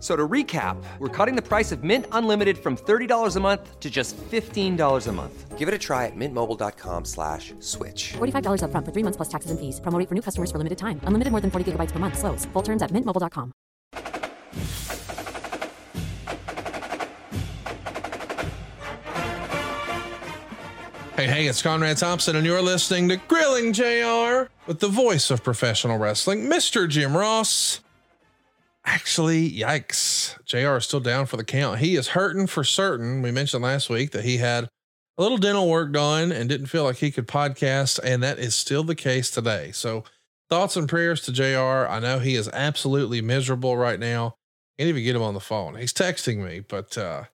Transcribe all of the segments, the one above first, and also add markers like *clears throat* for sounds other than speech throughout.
So to recap, we're cutting the price of Mint Unlimited from $30 a month to just $15 a month. Give it a try at mintmobile.com slash switch. $45 upfront for three months plus taxes and fees. Promo for new customers for limited time. Unlimited more than 40 gigabytes per month. Slows. Full terms at mintmobile.com. Hey, hey, it's Conrad Thompson, and you're listening to Grilling JR with the voice of professional wrestling, Mr. Jim Ross. Actually, yikes. JR is still down for the count. He is hurting for certain. We mentioned last week that he had a little dental work done and didn't feel like he could podcast, and that is still the case today. So, thoughts and prayers to JR. I know he is absolutely miserable right now. Can't even get him on the phone. He's texting me, but uh,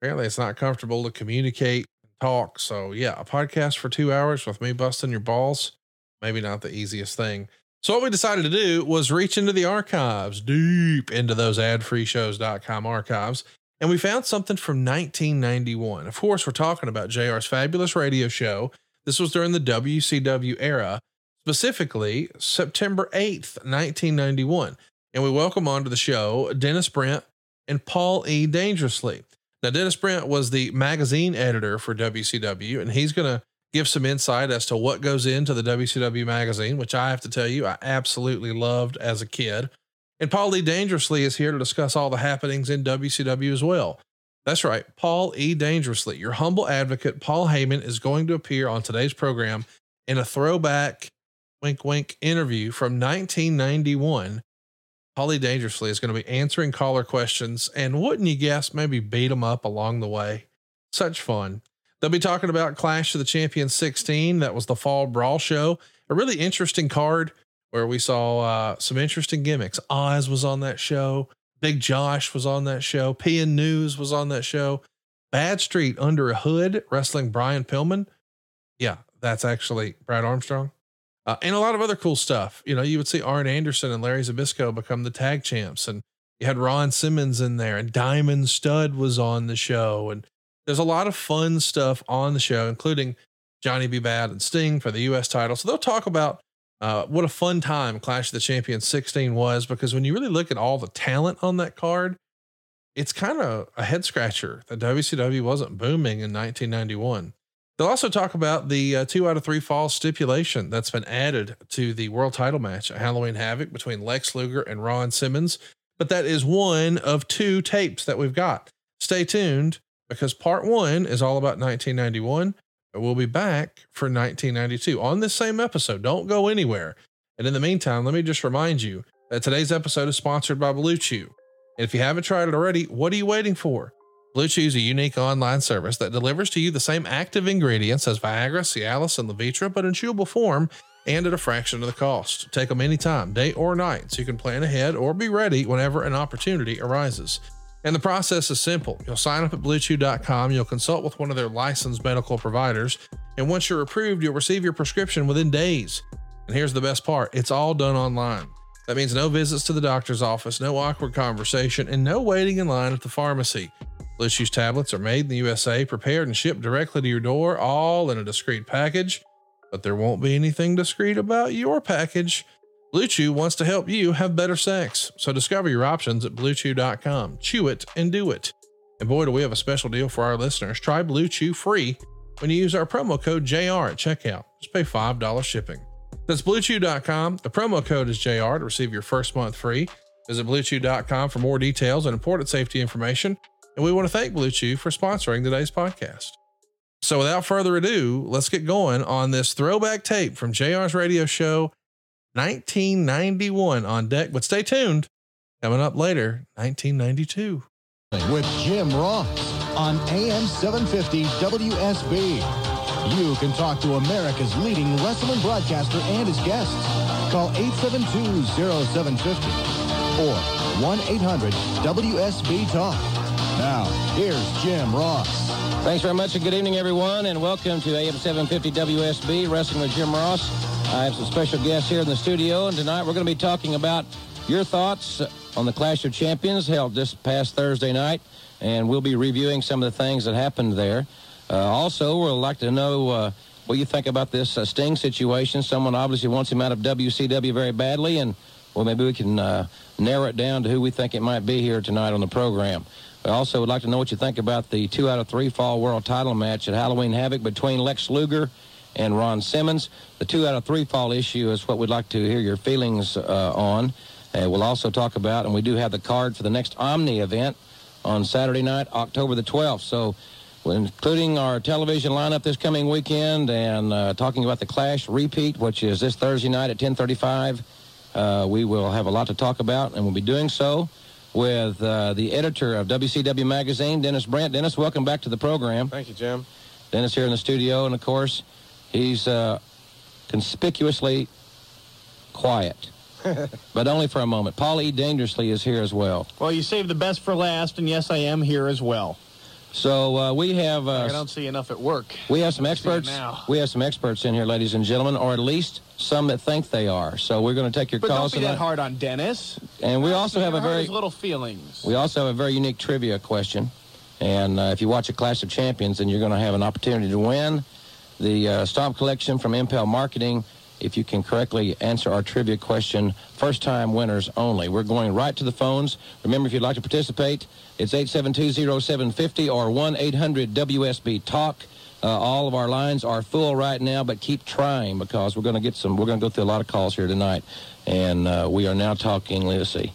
apparently it's not comfortable to communicate and talk. So yeah, a podcast for two hours with me busting your balls, maybe not the easiest thing. So what we decided to do was reach into the archives, deep into those adfreeshows.com archives, and we found something from 1991. Of course, we're talking about JR's fabulous radio show. This was during the WCW era, specifically September 8th, 1991. And we welcome onto the show Dennis Brent and Paul E. Dangerously. Now, Dennis Brent was the magazine editor for WCW, and he's going to give some insight as to what goes into the WCW magazine, which I have to tell you, I absolutely loved as a kid. And Paul E. Dangerously is here to discuss all the happenings in WCW as well. That's right, Paul E. Dangerously, your humble advocate, Paul Heyman, is going to appear on today's program in a throwback, wink, wink interview from 1991 Paulie Dangerously is going to be answering caller questions and wouldn't you guess, maybe beat them up along the way. Such fun. They'll be talking about Clash of the Champions 16. That was the fall brawl show. A really interesting card where we saw uh, some interesting gimmicks. Oz was on that show. Big Josh was on that show. PN News was on that show. Bad Street under a hood wrestling Brian Pillman. Yeah, that's actually Brad Armstrong uh, and a lot of other cool stuff. You know, you would see Arn Anderson and Larry Zbyszko become the tag champs, and you had Ron Simmons in there, and Diamond Stud was on the show, and there's a lot of fun stuff on the show, including Johnny B. Bad and Sting for the U.S. title. So they'll talk about uh, what a fun time Clash of the Champions 16 was, because when you really look at all the talent on that card, it's kind of a head scratcher that WCW wasn't booming in 1991. They'll also talk about the uh, two out of three falls stipulation that's been added to the world title match at Halloween Havoc between Lex Luger and Ron Simmons. But that is one of two tapes that we've got. Stay tuned because part one is all about 1991. And we'll be back for 1992 on this same episode. Don't go anywhere. And in the meantime, let me just remind you that today's episode is sponsored by Blue Chew. And if you haven't tried it already, what are you waiting for? Blue Chew is a unique online service that delivers to you the same active ingredients as Viagra, Cialis, and Levitra, but in chewable form and at a fraction of the cost. Take them anytime, day or night, so you can plan ahead or be ready whenever an opportunity arises. And the process is simple. You'll sign up at bluechew.com, you'll consult with one of their licensed medical providers, and once you're approved, you'll receive your prescription within days. And here's the best part it's all done online. That means no visits to the doctor's office, no awkward conversation, and no waiting in line at the pharmacy. Blue Chew's tablets are made in the USA, prepared and shipped directly to your door, all in a discreet package. But there won't be anything discreet about your package. Blue Chew wants to help you have better sex. So discover your options at bluechew.com. Chew it and do it. And boy, do we have a special deal for our listeners. Try Blue Chew free when you use our promo code JR at checkout. Just pay $5 shipping. That's bluechew.com. The promo code is JR to receive your first month free. Visit bluechew.com for more details and important safety information. And we want to thank Blue Chew for sponsoring today's podcast. So without further ado, let's get going on this throwback tape from JR's radio show 1991 on deck. But stay tuned Coming up later, 1992. with Jim Ross on AM 750 WSB. You can talk to America's leading wrestling broadcaster and his guests. Call 872-0750 or 1-800-WSB-TALK. Now, here's Jim Ross. Thanks very much and good evening, everyone, and welcome to AM 750 WSB Wrestling with Jim Ross. I have some special guests here in the studio, and tonight we're going to be talking about your thoughts on the Clash of Champions held this past Thursday night, and we'll be reviewing some of the things that happened there. Uh, also, we'd like to know uh, what you think about this uh, Sting situation. Someone obviously wants him out of WCW very badly, and well, maybe we can uh, narrow it down to who we think it might be here tonight on the program. We also would like to know what you think about the two out of three fall world title match at Halloween Havoc between Lex Luger and Ron Simmons. The two out of three fall issue is what we'd like to hear your feelings uh, on. Uh, we'll also talk about, and we do have the card for the next Omni event on Saturday night, October the 12th. So, including our television lineup this coming weekend and uh, talking about the Clash repeat, which is this Thursday night at 1035, uh, we will have a lot to talk about, and we'll be doing so with uh, the editor of WCW Magazine, Dennis Brent. Dennis, welcome back to the program. Thank you, Jim. Dennis here in the studio, and of course, he's uh, conspicuously quiet, *laughs* but only for a moment. Paul E. Dangerously is here as well. Well, you saved the best for last, and yes, I am here as well. So uh, we have I uh, don't see enough at work. we have some experts. now. We have some experts in here, ladies and gentlemen, or at least some that think they are. So we're going to take your But don't calls be that hard on Dennis. And we also have a very little feelings. We also have a very unique trivia question. And uh, if you watch a Clash of Champions, then you're going to have an opportunity to win the uh, Stomp Collection from Impel Marketing if you can correctly answer our trivia question. First time winners only. We're going right to the phones. Remember, if you'd like to participate, it's 872-0750 or 1-800-WSB-TALK. Uh, all of our lines are full right now, but keep trying because we're going to get some. We're going to go through a lot of calls here tonight, and uh, we are now talking. Let's see.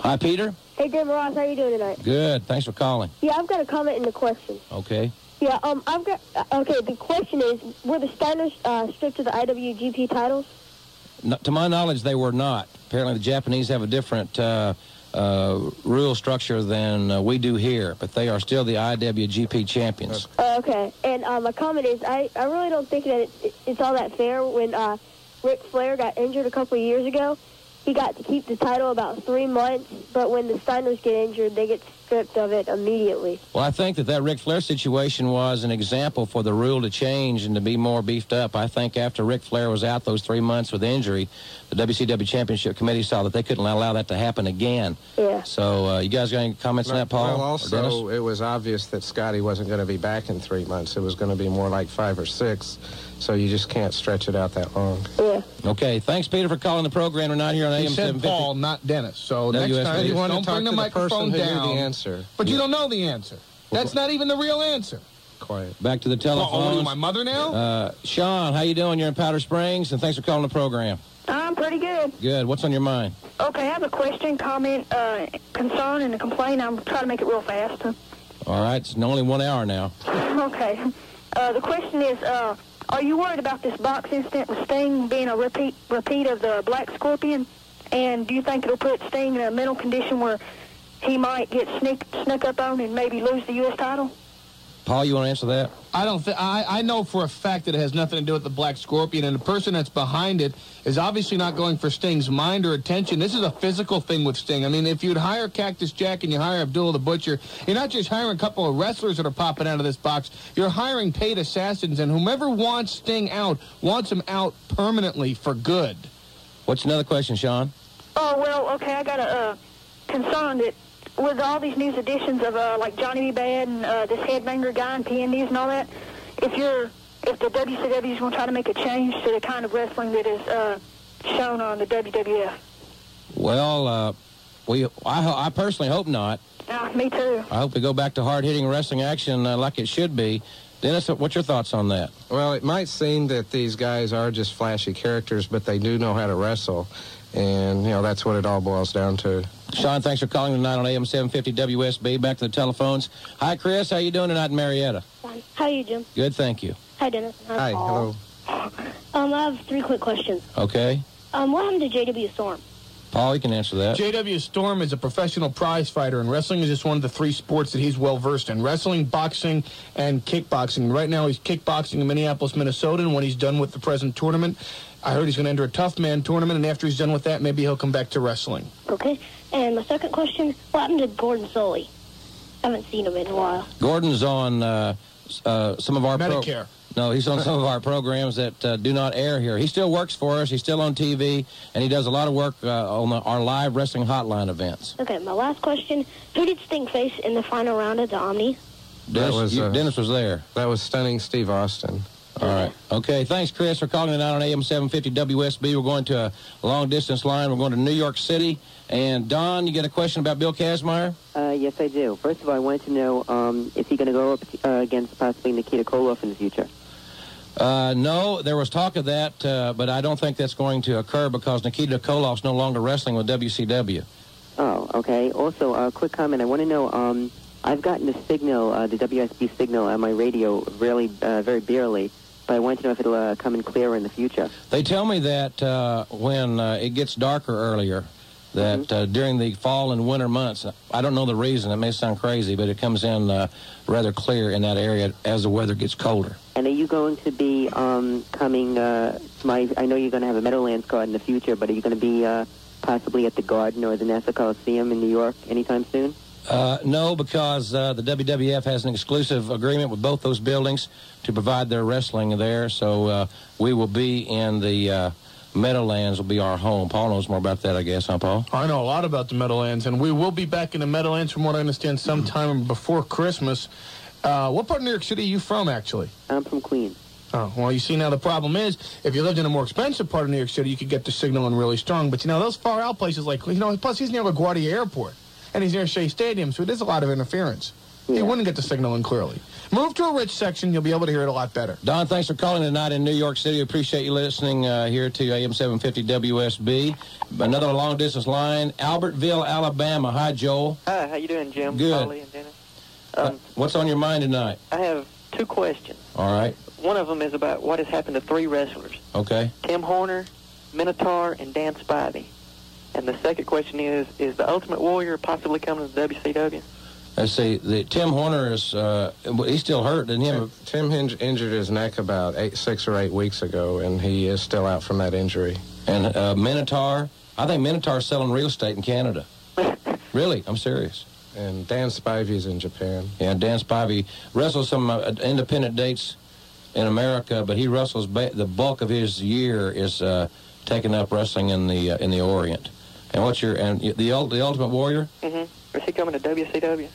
Hi, Peter. Hey, Jim Ross, how are you doing tonight? Good. Thanks for calling. Yeah, I've got a comment and a question. Okay. Yeah, um, I've got. Uh, okay, the question is, were the Steiners uh, stripped of the IWGP titles? No, to my knowledge, they were not. Apparently, the Japanese have a different uh, uh, rule structure than uh, we do here, but they are still the IWGP champions. Uh, okay, and uh, my comment is, I, I really don't think that it, it's all that fair. When uh, Ric Flair got injured a couple of years ago, he got to keep the title about three months, but when the Steiners get injured, they get stripped of it immediately. Well, I think that that Ric Flair situation was an example for the rule to change and to be more beefed up. I think after Ric Flair was out those three months with injury, the WCW Championship Committee saw that they couldn't allow that to happen again. Yeah. So, uh, you guys got any comments on that, Paul? Well, Dennis? also, it was obvious that Scotty wasn't going to be back in three months. It was going to be more like five or six. So you just can't stretch it out that long. Yeah. Okay, thanks, Peter, for calling the program. We're not here on He AM said 750. Paul, not Dennis. So No, next USB. time, You want to don't talk bring to the the microphone person down. knew the answer. But you don't know the answer. That's not even the real answer. Quiet. Back to the Oh, what are telephone. you, my mother now? Uh, Sean, how you doing? You're in Powder Springs, and thanks for calling the program. I'm pretty good. Good. What's on your mind? Okay, I have a question, comment, uh, concern, and a complaint. I'm trying to make it real fast. All right, it's only one hour now. *laughs* Okay. Uh, the question is, uh, are you worried about this box incident with Sting being a repeat repeat of the Black Scorpion? And do you think it'll put Sting in a mental condition where he might get sneak, snuck up on and maybe lose the U.S. title? Paul, you want to answer that? I don't. Th- I I know for a fact that it has nothing to do with the Black Scorpion, and the person that's behind it is obviously not going for Sting's mind or attention. This is a physical thing with Sting. I mean, if you'd hire Cactus Jack and you hire Abdullah the Butcher, you're not just hiring a couple of wrestlers that are popping out of this box. You're hiring paid assassins, and whomever wants Sting out wants him out permanently for good. What's another question, Sean? Oh, well, okay, I got a uh, concern that with all these news editions of uh, like Johnny B. Bad and uh, this headbanger guy and PNDs and all that, if you're if the WCW is going to try to make a change to the kind of wrestling that is uh, shown on the WWF. Well, uh, we I, I personally hope not. Ah, me too. I hope we go back to hard-hitting wrestling action uh, like it should be. Dennis, what's your thoughts on that? Well, it might seem that these guys are just flashy characters, but they do know how to wrestle. And, you know, that's what it all boils down to. Sean, thanks for calling tonight on AM 750 WSB. Back to the telephones. Hi, Chris. How you doing tonight in Marietta? Fine. How are you, Jim? Good, thank you. Hi, Dennis. Hi, hello. Um, I have three quick questions. Okay. Um, what happened to JW Storm? Paul, you can answer that. JW Storm is a professional prize fighter, and wrestling is just one of the three sports that he's well versed in wrestling, boxing, and kickboxing. Right now, he's kickboxing in Minneapolis, Minnesota, and when he's done with the present tournament, I heard he's going to enter a tough man tournament, and after he's done with that, maybe he'll come back to wrestling. Okay. And my second question, what happened to Gordon Solie? I haven't seen him in a while. Gordon's on uh, uh, some of our pro- Medicare. no, he's on some of our programs that uh, do not air here. He still works for us. He's still on TV, and he does a lot of work uh, on the, our live wrestling hotline events. Okay, my last question, who did Sting face in the final round of the Omni? Dennis was, you- uh, Dennis was there. That was stunning Steve Austin. All right. Okay. Thanks, Chris, for calling it out on AM 750 WSB. We're going to a long distance line. We're going to New York City. And Don, you got a question about Bill Kazmaier? Uh, yes, I do. First of all, I wanted to know, um, is he going to go up uh, against possibly Nikita Koloff in the future? Uh, no, there was talk of that, uh, but I don't think that's going to occur because Nikita Koloff's no longer wrestling with WCW. Oh, okay. Also, a quick comment. I want to know, um, I've gotten the signal, uh, the WSB signal on my radio really, uh, very barely, but I wanted to know if it'll uh, come in clearer in the future. They tell me that uh, when uh, it gets darker earlier, that uh, during the fall and winter months, I don't know the reason. It may sound crazy, but it comes in uh, rather clear in that area as the weather gets colder. And are you going to be um, coming, uh, to my, I know you're going to have a Meadowlands card in the future, but are you going to be uh, possibly at the Garden or the Nassau Coliseum in New York anytime soon? Uh, no, because uh, the WWF has an exclusive agreement with both those buildings to provide their wrestling there. So uh, we will be in the uh, Meadowlands. Will be our home. Paul knows more about that, I guess, huh, Paul? I know a lot about the Meadowlands, and we will be back in the Meadowlands, from what I understand, sometime before Christmas. Uh, what part of New York City are you from, actually? I'm from Queens. Oh, well, you see, now the problem is, if you lived in a more expensive part of New York City, you could get the signal in really strong. But, you know, those far out places like, you know, plus he's near LaGuardia Airport, and he's near Shea Stadium, so it is a lot of interference. He wouldn't get the signal in clearly. Move to a rich section, you'll be able to hear it a lot better. Don, thanks for calling tonight in New York City. Appreciate you listening uh, here to AM 750 WSB. Another long distance line, Albertville, Alabama. Hi, Joel. Hi, how you doing, Jim? Good. Paulie and Dennis. Um, What's on your mind tonight? I have two questions. All right. One of them is about what has happened to three wrestlers, Okay. Tim Horner, Minotaur, and Dan Spivey. And the second question is, is the Ultimate Warrior possibly coming to the WCW? Let's see. The Tim Horner is uh, he's still hurt, didn't he? Tim Hinge injured his neck about eight, six or eight weeks ago, and he is still out from that injury. And uh, Minotaur, I think Minotaur's selling real estate in Canada. *laughs* really, I'm serious. And Dan Spivey's in Japan. Yeah, Dan Spivey wrestles some uh, independent dates in America, but he wrestles ba- the bulk of his year is uh, taken up wrestling in the uh, in the Orient. And what's your and the the Ultimate Warrior? Mm-hmm. Is he coming to WCW?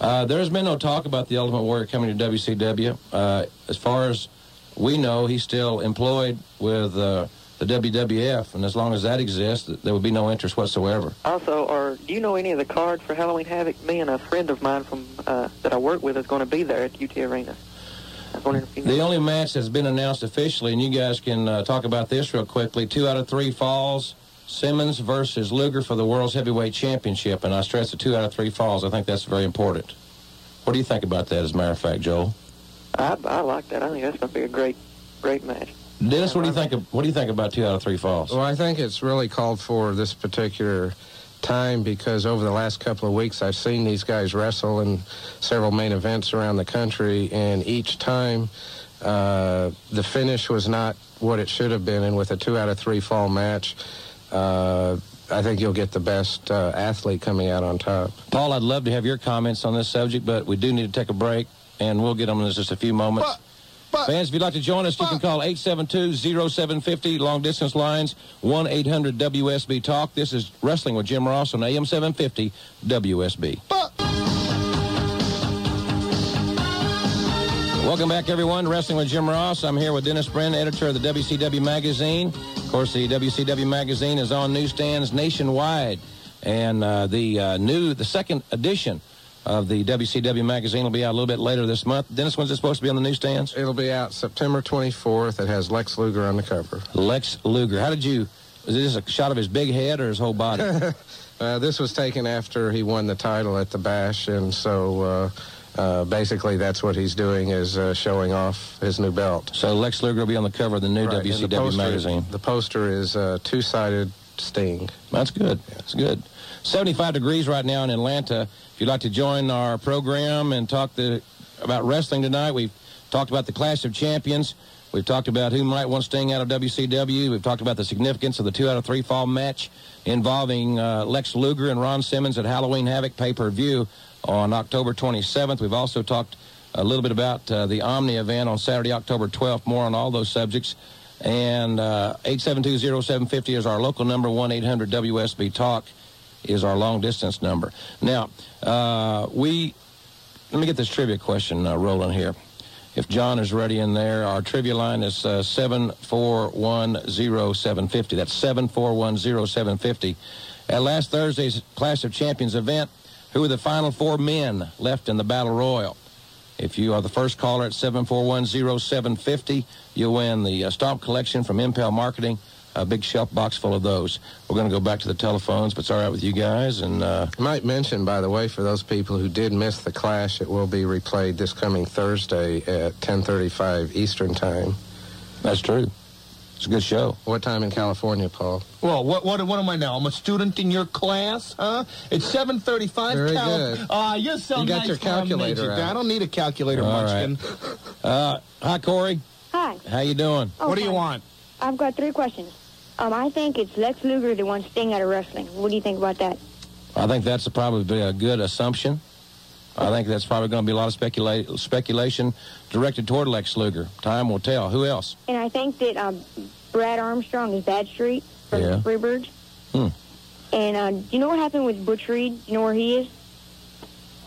Uh, there's been no talk about the Ultimate Warrior coming to WCW. Uh, as far as we know, he's still employed with uh, the WWF, and as long as that exists, there would be no interest whatsoever. Also, or do you know any of the cards for Halloween Havoc? Me and a friend of mine from uh, that I work with is going to be there at UT Arena. I was wondering if you The only match that's been announced officially, and you guys can uh, talk about this real quickly. Two out of three falls. Simmons versus Luger for the World's Heavyweight Championship, and I stress the two out of three falls. I think that's very important. What do you think about that, as a matter of fact, Joel? I, I like that. I think that's going to be a great, great match. Dennis, what do you think? Of, what do you think about two out of three falls? Well, I think it's really called for this particular time because over the last couple of weeks I've seen these guys wrestle in several main events around the country, and each time uh, the finish was not what it should have been. And with a two out of three fall match, uh, I think you'll get the best uh, athlete coming out on top. Paul, I'd love to have your comments on this subject, but we do need to take a break, and we'll get them in just a few moments. But- but, Fans, if you'd like to join us, you can call 872-0750, long distance lines, 1-800-WSB Talk. This is Wrestling with Jim Ross on AM 750 WSB. Welcome back, everyone. Wrestling with Jim Ross. I'm here with Dennis Brennan, editor of the WCW Magazine. Of course, the WCW Magazine is on newsstands nationwide. And uh, the uh, new, the second edition of the WCW Magazine will be out a little bit later this month. Dennis, when's it supposed to be on the newsstands? It'll be out September 24th. It has Lex Luger on the cover. Lex Luger. How did you, was this a shot of his big head or his whole body? *laughs* uh, this was taken after he won the title at the Bash, and so uh, basically that's what he's doing is uh, showing off his new belt. So Lex Luger will be on the cover of the new Right, WCW the poster, Magazine. The poster is uh, two-sided Sting. That's good. That's good. 75 degrees right now in Atlanta. If you'd like to join our program and talk the, about wrestling tonight, we've talked about the Clash of Champions. We've talked about who might want Sting out of WCW. We've talked about the significance of the two out of three fall match involving uh, Lex Luger and Ron Simmons at Halloween Havoc pay-per-view on October 27th. We've also talked a little bit about uh, the Omni event on Saturday, October 12th. More on all those subjects. And uh, 872-0750 is our local number. 1-800-WSB-TALK is our long-distance number. Now, uh, we... Let me get this trivia question uh, rolling here. If John is ready in there, our trivia line is uh, 7410750. That's 7410750. At last Thursday's Clash of Champions event, who are the final four men left in the Battle Royal? If you are the first caller at 7410750, you'll win the uh, Stomp Collection from Impel Marketing, a big shelf box full of those. We're going to go back to the telephones, but it's all right with you guys. And uh, I might mention, by the way, for those people who did miss the clash, it will be replayed this coming Thursday at 10:35 Eastern Time. That's true. It's a good show. What time in California, Paul? Well, what, what what am I now? I'm a student in your class, huh? It's 7:35. Very Cal- good. Ah, you're so You got nice your for a calculator midget. out. I don't need a calculator, All Munchkin. Uh, hi, Corey. Hi. How you doing? What do you want? I've got three questions. Um, I think it's Lex Luger that wants Sting out of wrestling. What do you think about that? I think that's probably a good assumption. I think that's probably going to be a lot of specula- speculation directed toward Lex Luger. Time will tell. Who else? And I think that um, Brad Armstrong is Bad Street from Yeah. the Freebirds. Hmm. And uh, do you know what happened with Butch Reed? Do you know where he is?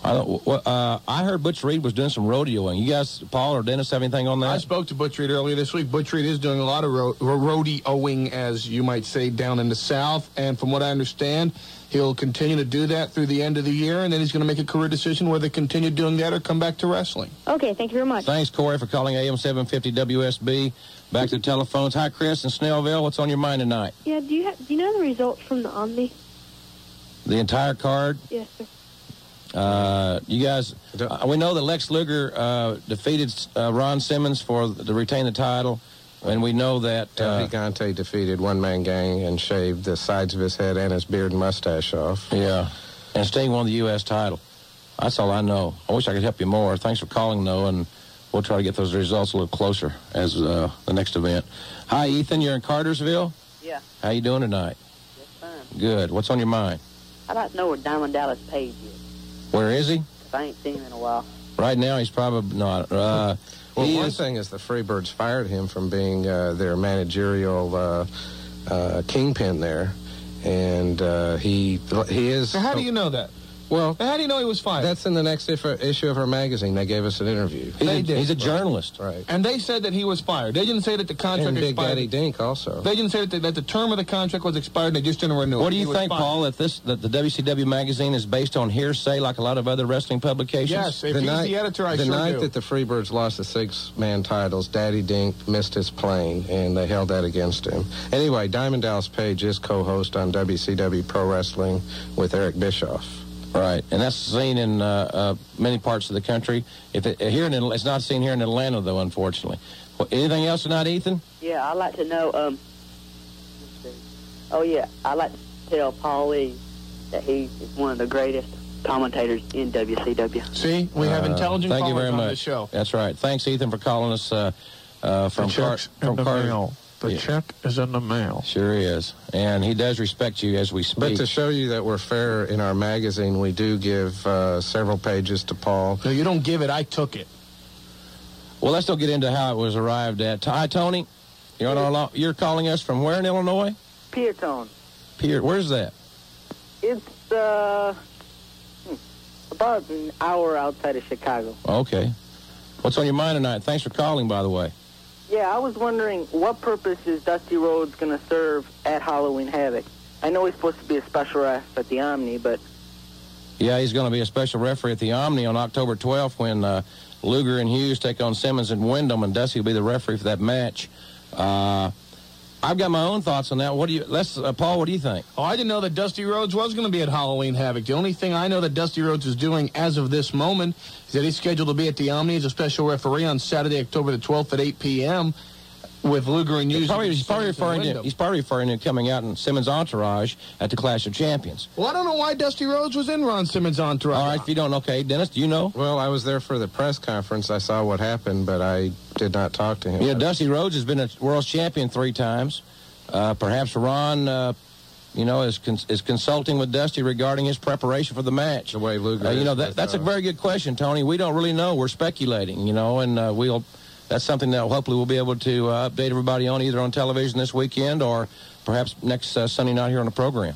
I, don't, uh, I heard Butch Reed was doing some rodeoing. You guys, Paul or Dennis, have anything on that? I spoke to Butch Reed earlier this week. Butch Reed is doing a lot of ro- ro- rodeoing, as you might say, down in the South. And from what I understand, he'll continue to do that through the end of the year, and then he's going to make a career decision whether to continue doing that or come back to wrestling. Okay, thank you very much. Thanks, Corey, for calling AM 750 WSB. Back to the telephones. Hi, Chris in Snellville. What's on your mind tonight? Yeah, do you have, do you know the results from the Omni? The entire card? Yes, sir. Uh, you guys, uh, we know that Lex Luger uh, defeated uh, Ron Simmons for to retain the title, and we know that El uh, Gigante defeated One Man Gang and shaved the sides of his head and his beard and mustache off. yeah, and Sting won the U.S. title. That's all I know. I wish I could help you more. Thanks for calling, though, and we'll try to get those results a little closer as uh, the next event. Hi, Ethan. You're in Cartersville. Yeah, How you doing tonight? that's fine. Good. What's on your mind? I'd like to know where Diamond Dallas Page is. Where is he? 'cause I ain't seen him in a while. Right now, he's probably not. Uh, Well, one thing is the Freebirds fired him from being uh, their managerial uh, uh, kingpin there, and uh, he he is. So how do you know that? Well, How do you know he was fired? that's in the next issue of our magazine. They gave us an interview. he's, They a, did. he's a journalist. Right. and they said that he was fired. They didn't say that the contract And Big expired. Daddy Dink also. They didn't say that the, that the term of the contract was expired. They just didn't renew it. What do you was think. Paul? That this that the WCW magazine is based on hearsay, like a lot of other wrestling publications? Yes, if the he's night, the editor, I the sure night do. that the Freebirds lost the six-man titles, Daddy Dink missed his plane, and they held that against him. Anyway, Diamond Dallas Page is co-host on WCW Pro Wrestling with Eric Bischoff. Right, and that's seen in uh, uh, many parts of the country. If it, here in Atl- it's not seen here in Atlanta, though, unfortunately. Well, anything else tonight, Ethan? Yeah, I'd like to know. Um, oh yeah, I'd like to tell Paulie that he is one of the greatest commentators in WCW. See, we have Uh, intelligent Thank you very on much. the show. That's right. Thanks, Ethan, for calling us uh, uh, from Car- from Car- The Yeah. check is in the mail. Sure is, and he does respect you as we speak. But to show you that we're fair in our magazine, we do give uh, several pages to Paul. No, you don't give it. I took it. Well, let's still get into how it was arrived at. Hi, Tony. You're on our lo- You're calling us from where in Illinois? Peotone. Pier. Where's that? It's uh, hmm, about an hour outside of Chicago. Okay. What's on your mind tonight? Thanks for calling, by the way. Yeah, I was wondering what purpose is Dusty Rhodes going to serve at Halloween Havoc? I know he's supposed to be a special ref at the Omni, but Yeah, he's going to be a special referee at the Omni on October 12th when uh, Luger and Hughes take on Simmons and Windham, and Dusty will be the referee for that match. Uh, I've got my own thoughts on that. What do you, let's, uh, Paul? What do you think? Oh, I didn't know that Dusty Rhodes was going to be at Halloween Havoc. The only thing I know that Dusty Rhodes is doing as of this moment is that he's scheduled to be at the Omni as a special referee on Saturday, October the 12th at 8 p.m. with Luger and He's Hughes. probably, he's probably and referring to Windham. he's probably referring to coming out in Simmons' entourage at the Clash of Champions. Well, I don't know why Dusty Rhodes was in Ron Simmons' entourage. All right, if you don't, okay, Dennis, do you know? Well, I was there for the press conference. I saw what happened, but I did not talk to him. Yeah, Dusty Rhodes has been a world champion three times. Uh, perhaps Ron, uh, you know, is cons- is consulting with Dusty regarding his preparation for the match. The way Luger Uh, you know, that, that's a uh, very good question, Tony. We don't really know. We're speculating, you know, and uh, we'll. That's something that hopefully we'll be able to uh, update everybody on either on television this weekend or perhaps next Sunday night here on the program.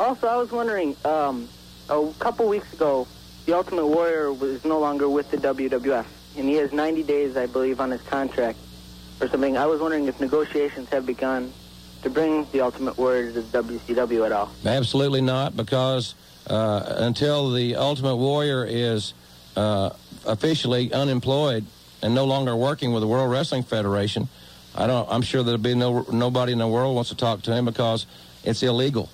Also, I was wondering, um, a couple weeks ago, the Ultimate Warrior was no longer with the WWF, and he has 90 days, I believe, on his contract or something. I was wondering if negotiations have begun to bring the Ultimate Warrior to the WCW at all. Absolutely not, because uh, until the Ultimate Warrior is uh, officially unemployed and no longer working with the World Wrestling Federation, I don't. I'm sure there'll be no nobody in the world wants to talk to him because it's illegal.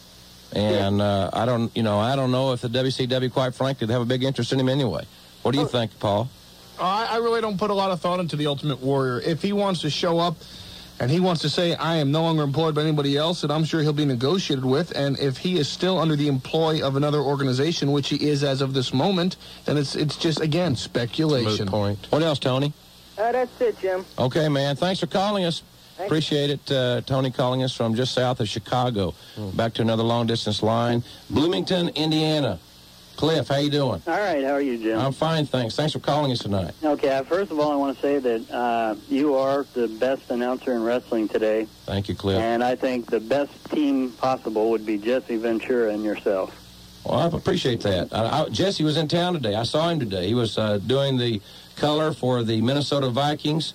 And uh, I don't, you know, I don't know if the WCW, quite frankly, would have a big interest in him anyway. What do you think, Paul? I, I really don't put a lot of thought into the Ultimate Warrior. If he wants to show up and he wants to say, I am no longer employed by anybody else, then I'm sure he'll be negotiated with. And if he is still under the employ of another organization, which he is as of this moment, then it's it's just, again, speculation. Moot point. What else, Tony? Uh, that's it, Jim. Okay, man. Thanks for calling us. Appreciate it, uh, Tony, calling us from just south of Chicago. Back to another long distance line, Bloomington, Indiana. Cliff, how you doing? All right, how are you, Jim? I'm fine, thanks. Thanks for calling us tonight. Okay, uh, first of all, I want to say that uh, you are the best announcer in wrestling today, Thank you, Cliff. and I think the best team possible would be Jesse Ventura and yourself. Well, I appreciate that. I, I, Jesse was in town today. I saw him today. He was uh, doing the color for the Minnesota Vikings,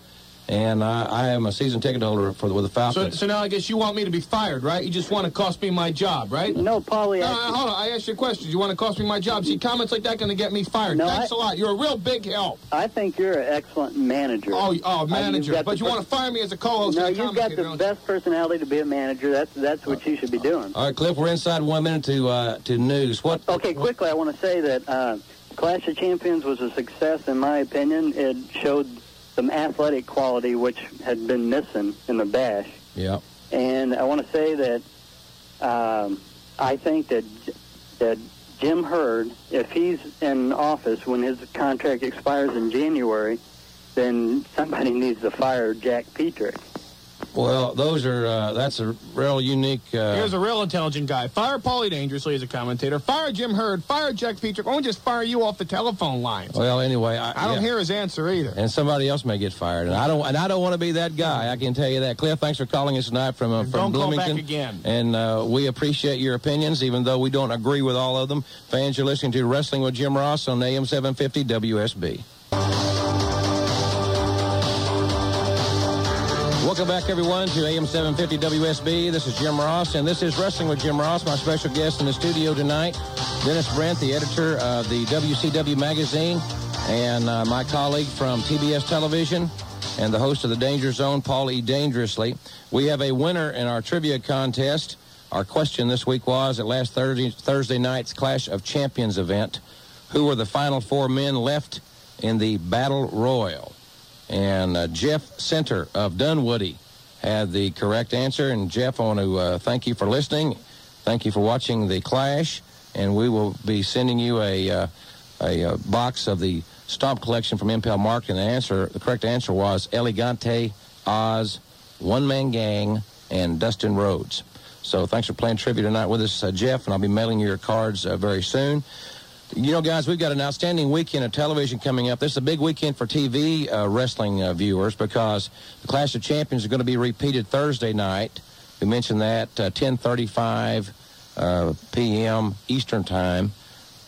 and I, I am a season ticket holder for the, with the Falcons. so now I guess you want me to be fired, right? You just want to cost me my job, right? No, Paulie. No, no, hold on. I asked you a question. You want to cost me my job? See, comments like that going to get me fired. No, Thanks I- a lot. You're a real big help. I think you're an excellent manager. Oh, oh, Uh, manager. you've but the you want to fire me as a co-host? No, you've got the don't best personality to be a manager. That's that's what you should be doing. All right, Cliff, we're inside one minute to uh, to news. What? Okay, quickly, I want to say that uh, Clash of Champions was a success, in my opinion. It showed some athletic quality which had been missing in the Bash. Yeah. And I want to say that um, I think that that Jim Herd, if he's in office when his contract expires in January, then somebody *laughs* needs to fire Jack Petrik. Well, those are uh, that's a real unique. Uh, Here's a real intelligent guy. Fire Paulie Dangerously as a commentator. Fire Jim Herd. Fire Jack Petrik. Or just fire you off the telephone lines. well, anyway, I, I don't yeah. hear his answer either. And somebody else may get fired, and I don't. And I don't want to be that guy. I can tell you that. Cliff, thanks for calling us tonight from uh, from don't call Bloomington. back again. And uh, we appreciate your opinions, even though we don't agree with all of them. Fans, you're listening to Wrestling with Jim Ross on AM 750 WSB. Welcome back, everyone, to AM 750 WSB. This is Jim Ross, and this is Wrestling with Jim Ross. My special guest in the studio tonight, Dennis Brent, the editor of the WCW magazine, and uh, my colleague from TBS Television, and the host of the Danger Zone, Paul E. Dangerously. We have a winner in our trivia contest. Our question this week was at last Thursday, Thursday night's Clash of Champions event, who were the final four men left in the Battle Royal? And uh, Jeff Center of Dunwoody had the correct answer. And Jeff, I want to uh, thank you for listening. Thank you for watching the Clash. And we will be sending you a uh, a uh, box of the Stomp collection from Impel Mark. And the answer, the correct answer was El Gigante Oz, One Man Gang, and Dustin Rhodes. So thanks for playing trivia tonight with us, uh, Jeff, and I'll be mailing you your cards uh, very soon. You know, guys, we've got an outstanding weekend of television coming up. This is a big weekend for TV uh, wrestling uh, viewers because the Clash of Champions is going to be repeated Thursday night. We mentioned that uh, 10:35 uh, p.m. Eastern Time,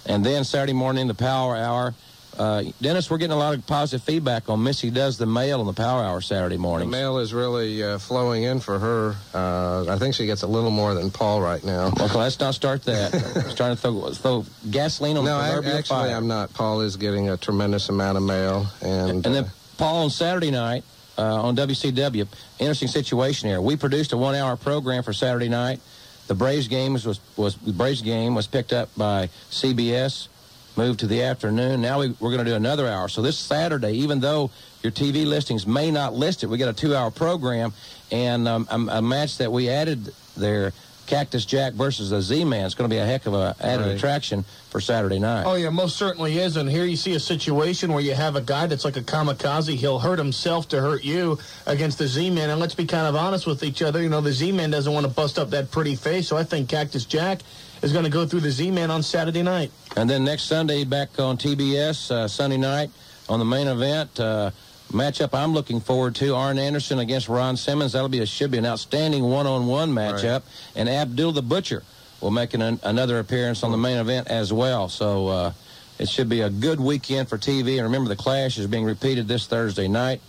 and then Saturday morning the Power Hour. Uh, Dennis, we're getting a lot of positive feedback on Missy does the mail on the Power Hour Saturday morning. The mail is really uh, flowing in for her. Uh, I think she gets a little more than Paul right now. Okay, let's not start that. *laughs* Starting to throw, throw gasoline on no, the I, proverbial actually, fire. I'm not. Paul is getting a tremendous amount of mail, and, And then Paul on Saturday night uh, on WCW. Interesting situation here. We produced a one-hour program for Saturday night. The Braves games was was the Braves game was picked up by CBS, moved to the afternoon. Now we, we're going to do another hour. So this Saturday, even though your TV listings may not list it, we got a two-hour program and um, a, a match that we added there. Cactus Jack versus the Z-Man. It's going to be a heck of a added Right. attraction for Saturday night. Oh, yeah, most certainly is. And here you see a situation where you have a guy that's like a kamikaze. He'll hurt himself to hurt you against the Z-Man. And let's be kind of honest with each other. You know, the Z-Man doesn't want to bust up that pretty face. So I think Cactus Jack is going to go through the Z-Man on Saturday night. And then next Sunday back on TBS, uh, Sunday night on the main event, uh, matchup I'm looking forward to, Arn Anderson against Ron Simmons. That'll be a, should be an outstanding one-on-one matchup. And Abdul the Butcher will make an, another appearance on the main event as well. So uh, it should be a good weekend for TV. And remember, the Clash is being repeated this Thursday night.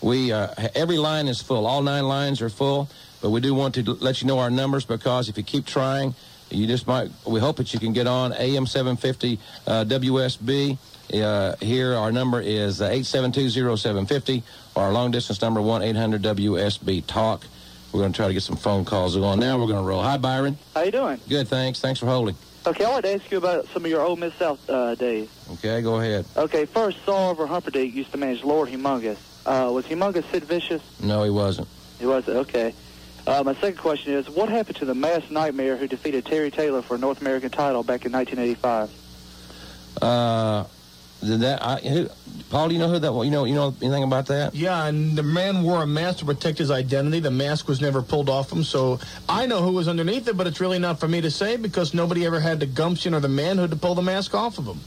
We uh, every line is full. All nine lines are full. But we do want to let you know our numbers because if you keep trying, you just might. We hope that you can get on AM 750 uh, WSB. Uh, here, our number is uh, 8720750, or our long distance number 1 800 WSB Talk. We're going to try to get some phone calls going. Now we're going to roll. Hi, Byron. How you doing? Good, thanks. Thanks for holding. Okay, I wanted to ask you about some of your old Mid South uh, days. Okay, go ahead. Okay, first, Sir Oliver Humperdink used to manage Lord Humongous. Uh, was Humongous Sid Vicious? No, he wasn't. He wasn't, okay. Uh, my second question is, what happened to the mass nightmare who defeated Terry Taylor for a North American title back in 1985? Uh, did that? I, who, Paul, do you know who that was? You know, you know anything about that? Yeah, and the man wore a mask to protect his identity. The mask was never pulled off him, so I know who was underneath it, but it's really not for me to say because nobody ever had the gumption or the manhood to pull the mask off of him.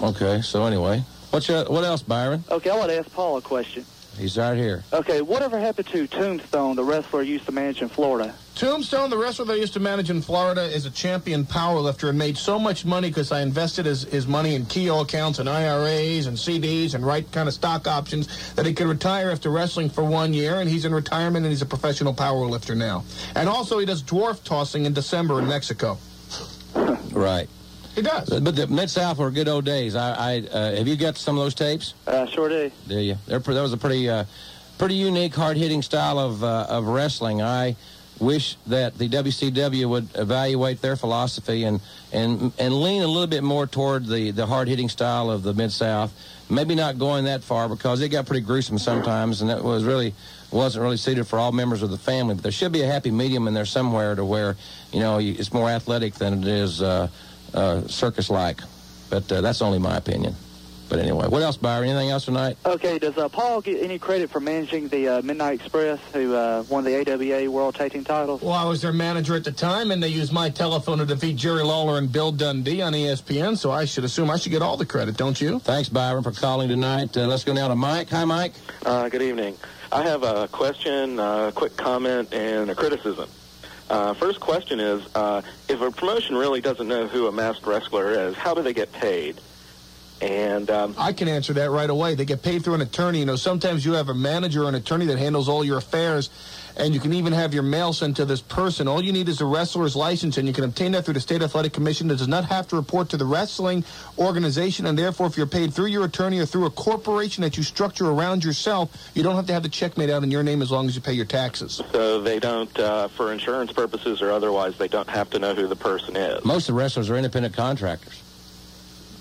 Okay, so anyway, what's your, what else, Byron? Okay, I want to ask Paul a question. He's right here. Okay, whatever happened to Tombstone, the wrestler used to manage in Florida? Tombstone, the wrestler that I used to manage in Florida, is a champion powerlifter and made so much money because I invested his, his money in Keogh accounts and IRAs and CDs and right kind of stock options that he could retire after wrestling for one year. And he's in retirement and he's a professional powerlifter now. And also, he does dwarf tossing in December in Mexico. Right. He does. But the Mid South were good old days. I, I uh, have you got some of those tapes? Uh, sure do. Do you? They're, that was a pretty, uh, pretty unique, hard-hitting style of uh, of wrestling. I wish that the WCW would evaluate their philosophy and and and lean a little bit more toward the the hard-hitting style of the Mid South. Maybe not going that far because it got pretty gruesome sometimes, and that was really wasn't really suited for all members of the family. But there should be a happy medium in there somewhere to where you know you- it's more athletic than it is uh, uh, circus-like. But uh, that's only my opinion. But anyway, what else, Byron? Anything else tonight? Okay, does uh, Paul get any credit for managing the uh, Midnight Express, who uh, won the AWA World Tag Team titles? Well, I was their manager at the time, and they used my telephone to defeat Jerry Lawler and Bill Dundee on ESPN, so I should assume I should get all the credit, don't you? Thanks, Byron, for calling tonight. Uh, let's go now to Mike. Hi, Mike. Uh, good evening. I have a question, a quick comment, and a criticism. Uh, first question is, uh, if a promotion really doesn't know who a masked wrestler is, how do they get paid? And um, I can answer that right away. They get paid through an attorney. You know, sometimes you have a manager or an attorney that handles all your affairs, and you can even have your mail sent to this person. All you need is a wrestler's license, and you can obtain that through the State Athletic Commission that does not have to report to the wrestling organization. And therefore, if you're paid through your attorney or through a corporation that you structure around yourself, you don't have to have the check made out in your name as long as you pay your taxes. so they don't, uh, for insurance purposes or otherwise, they don't have to know who the person is. Most of the wrestlers are independent contractors.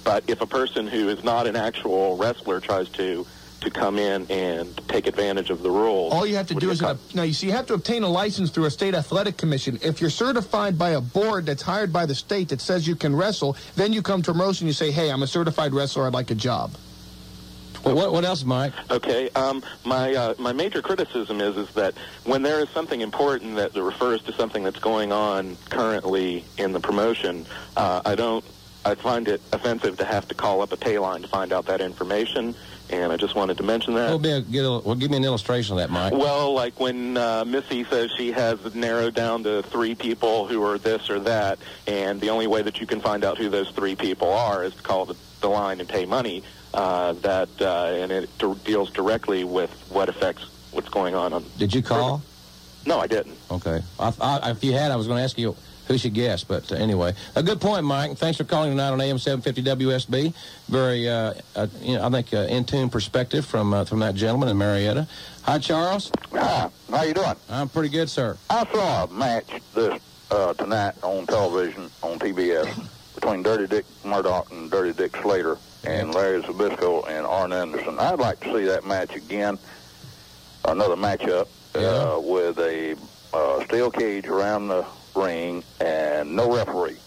But if a person who is not an actual wrestler tries to to come in and take advantage of the rules, All you have to do is now you see you have to obtain a license through a state athletic commission. If you're certified by a board that's hired by the state that says you can wrestle, then you come to promotion. And you say, "Hey, I'm a certified wrestler. I'd like a job." Well, what, what else, Mike? Okay. Um, my uh, my major criticism is is that when there is something important that refers to something that's going on currently in the promotion, uh, I don't. I find it offensive to have to call up a pay line to find out that information, and I just wanted to mention that. Well, be a, get a, well, give me an illustration of that, Mike. Well, like when uh, Missy says she has narrowed down to three people who are this or that, and the only way that you can find out who those three people are is to call the, the line and pay money. Uh, that uh, and it d- deals directly with what affects what's going on. on Did you call? No, I didn't. Okay. I, I, if you had, I was going to ask you who should guess. But uh, anyway, a good point, Mike. Thanks for calling tonight on AM 750 WSB. Very, uh, uh, you know, I think, uh, in tune perspective from uh, from that gentleman in Marietta. Hi, Charles. Hi. How you doing? I'm pretty good, sir. I saw a match this uh, tonight on television on TBS *laughs* between Dirty Dick Murdoch and Dirty Dick Slater and Larry Zbyszko and Arn Anderson. I'd like to see that match again, another matchup uh, with a uh, steel cage around the ring and no referee.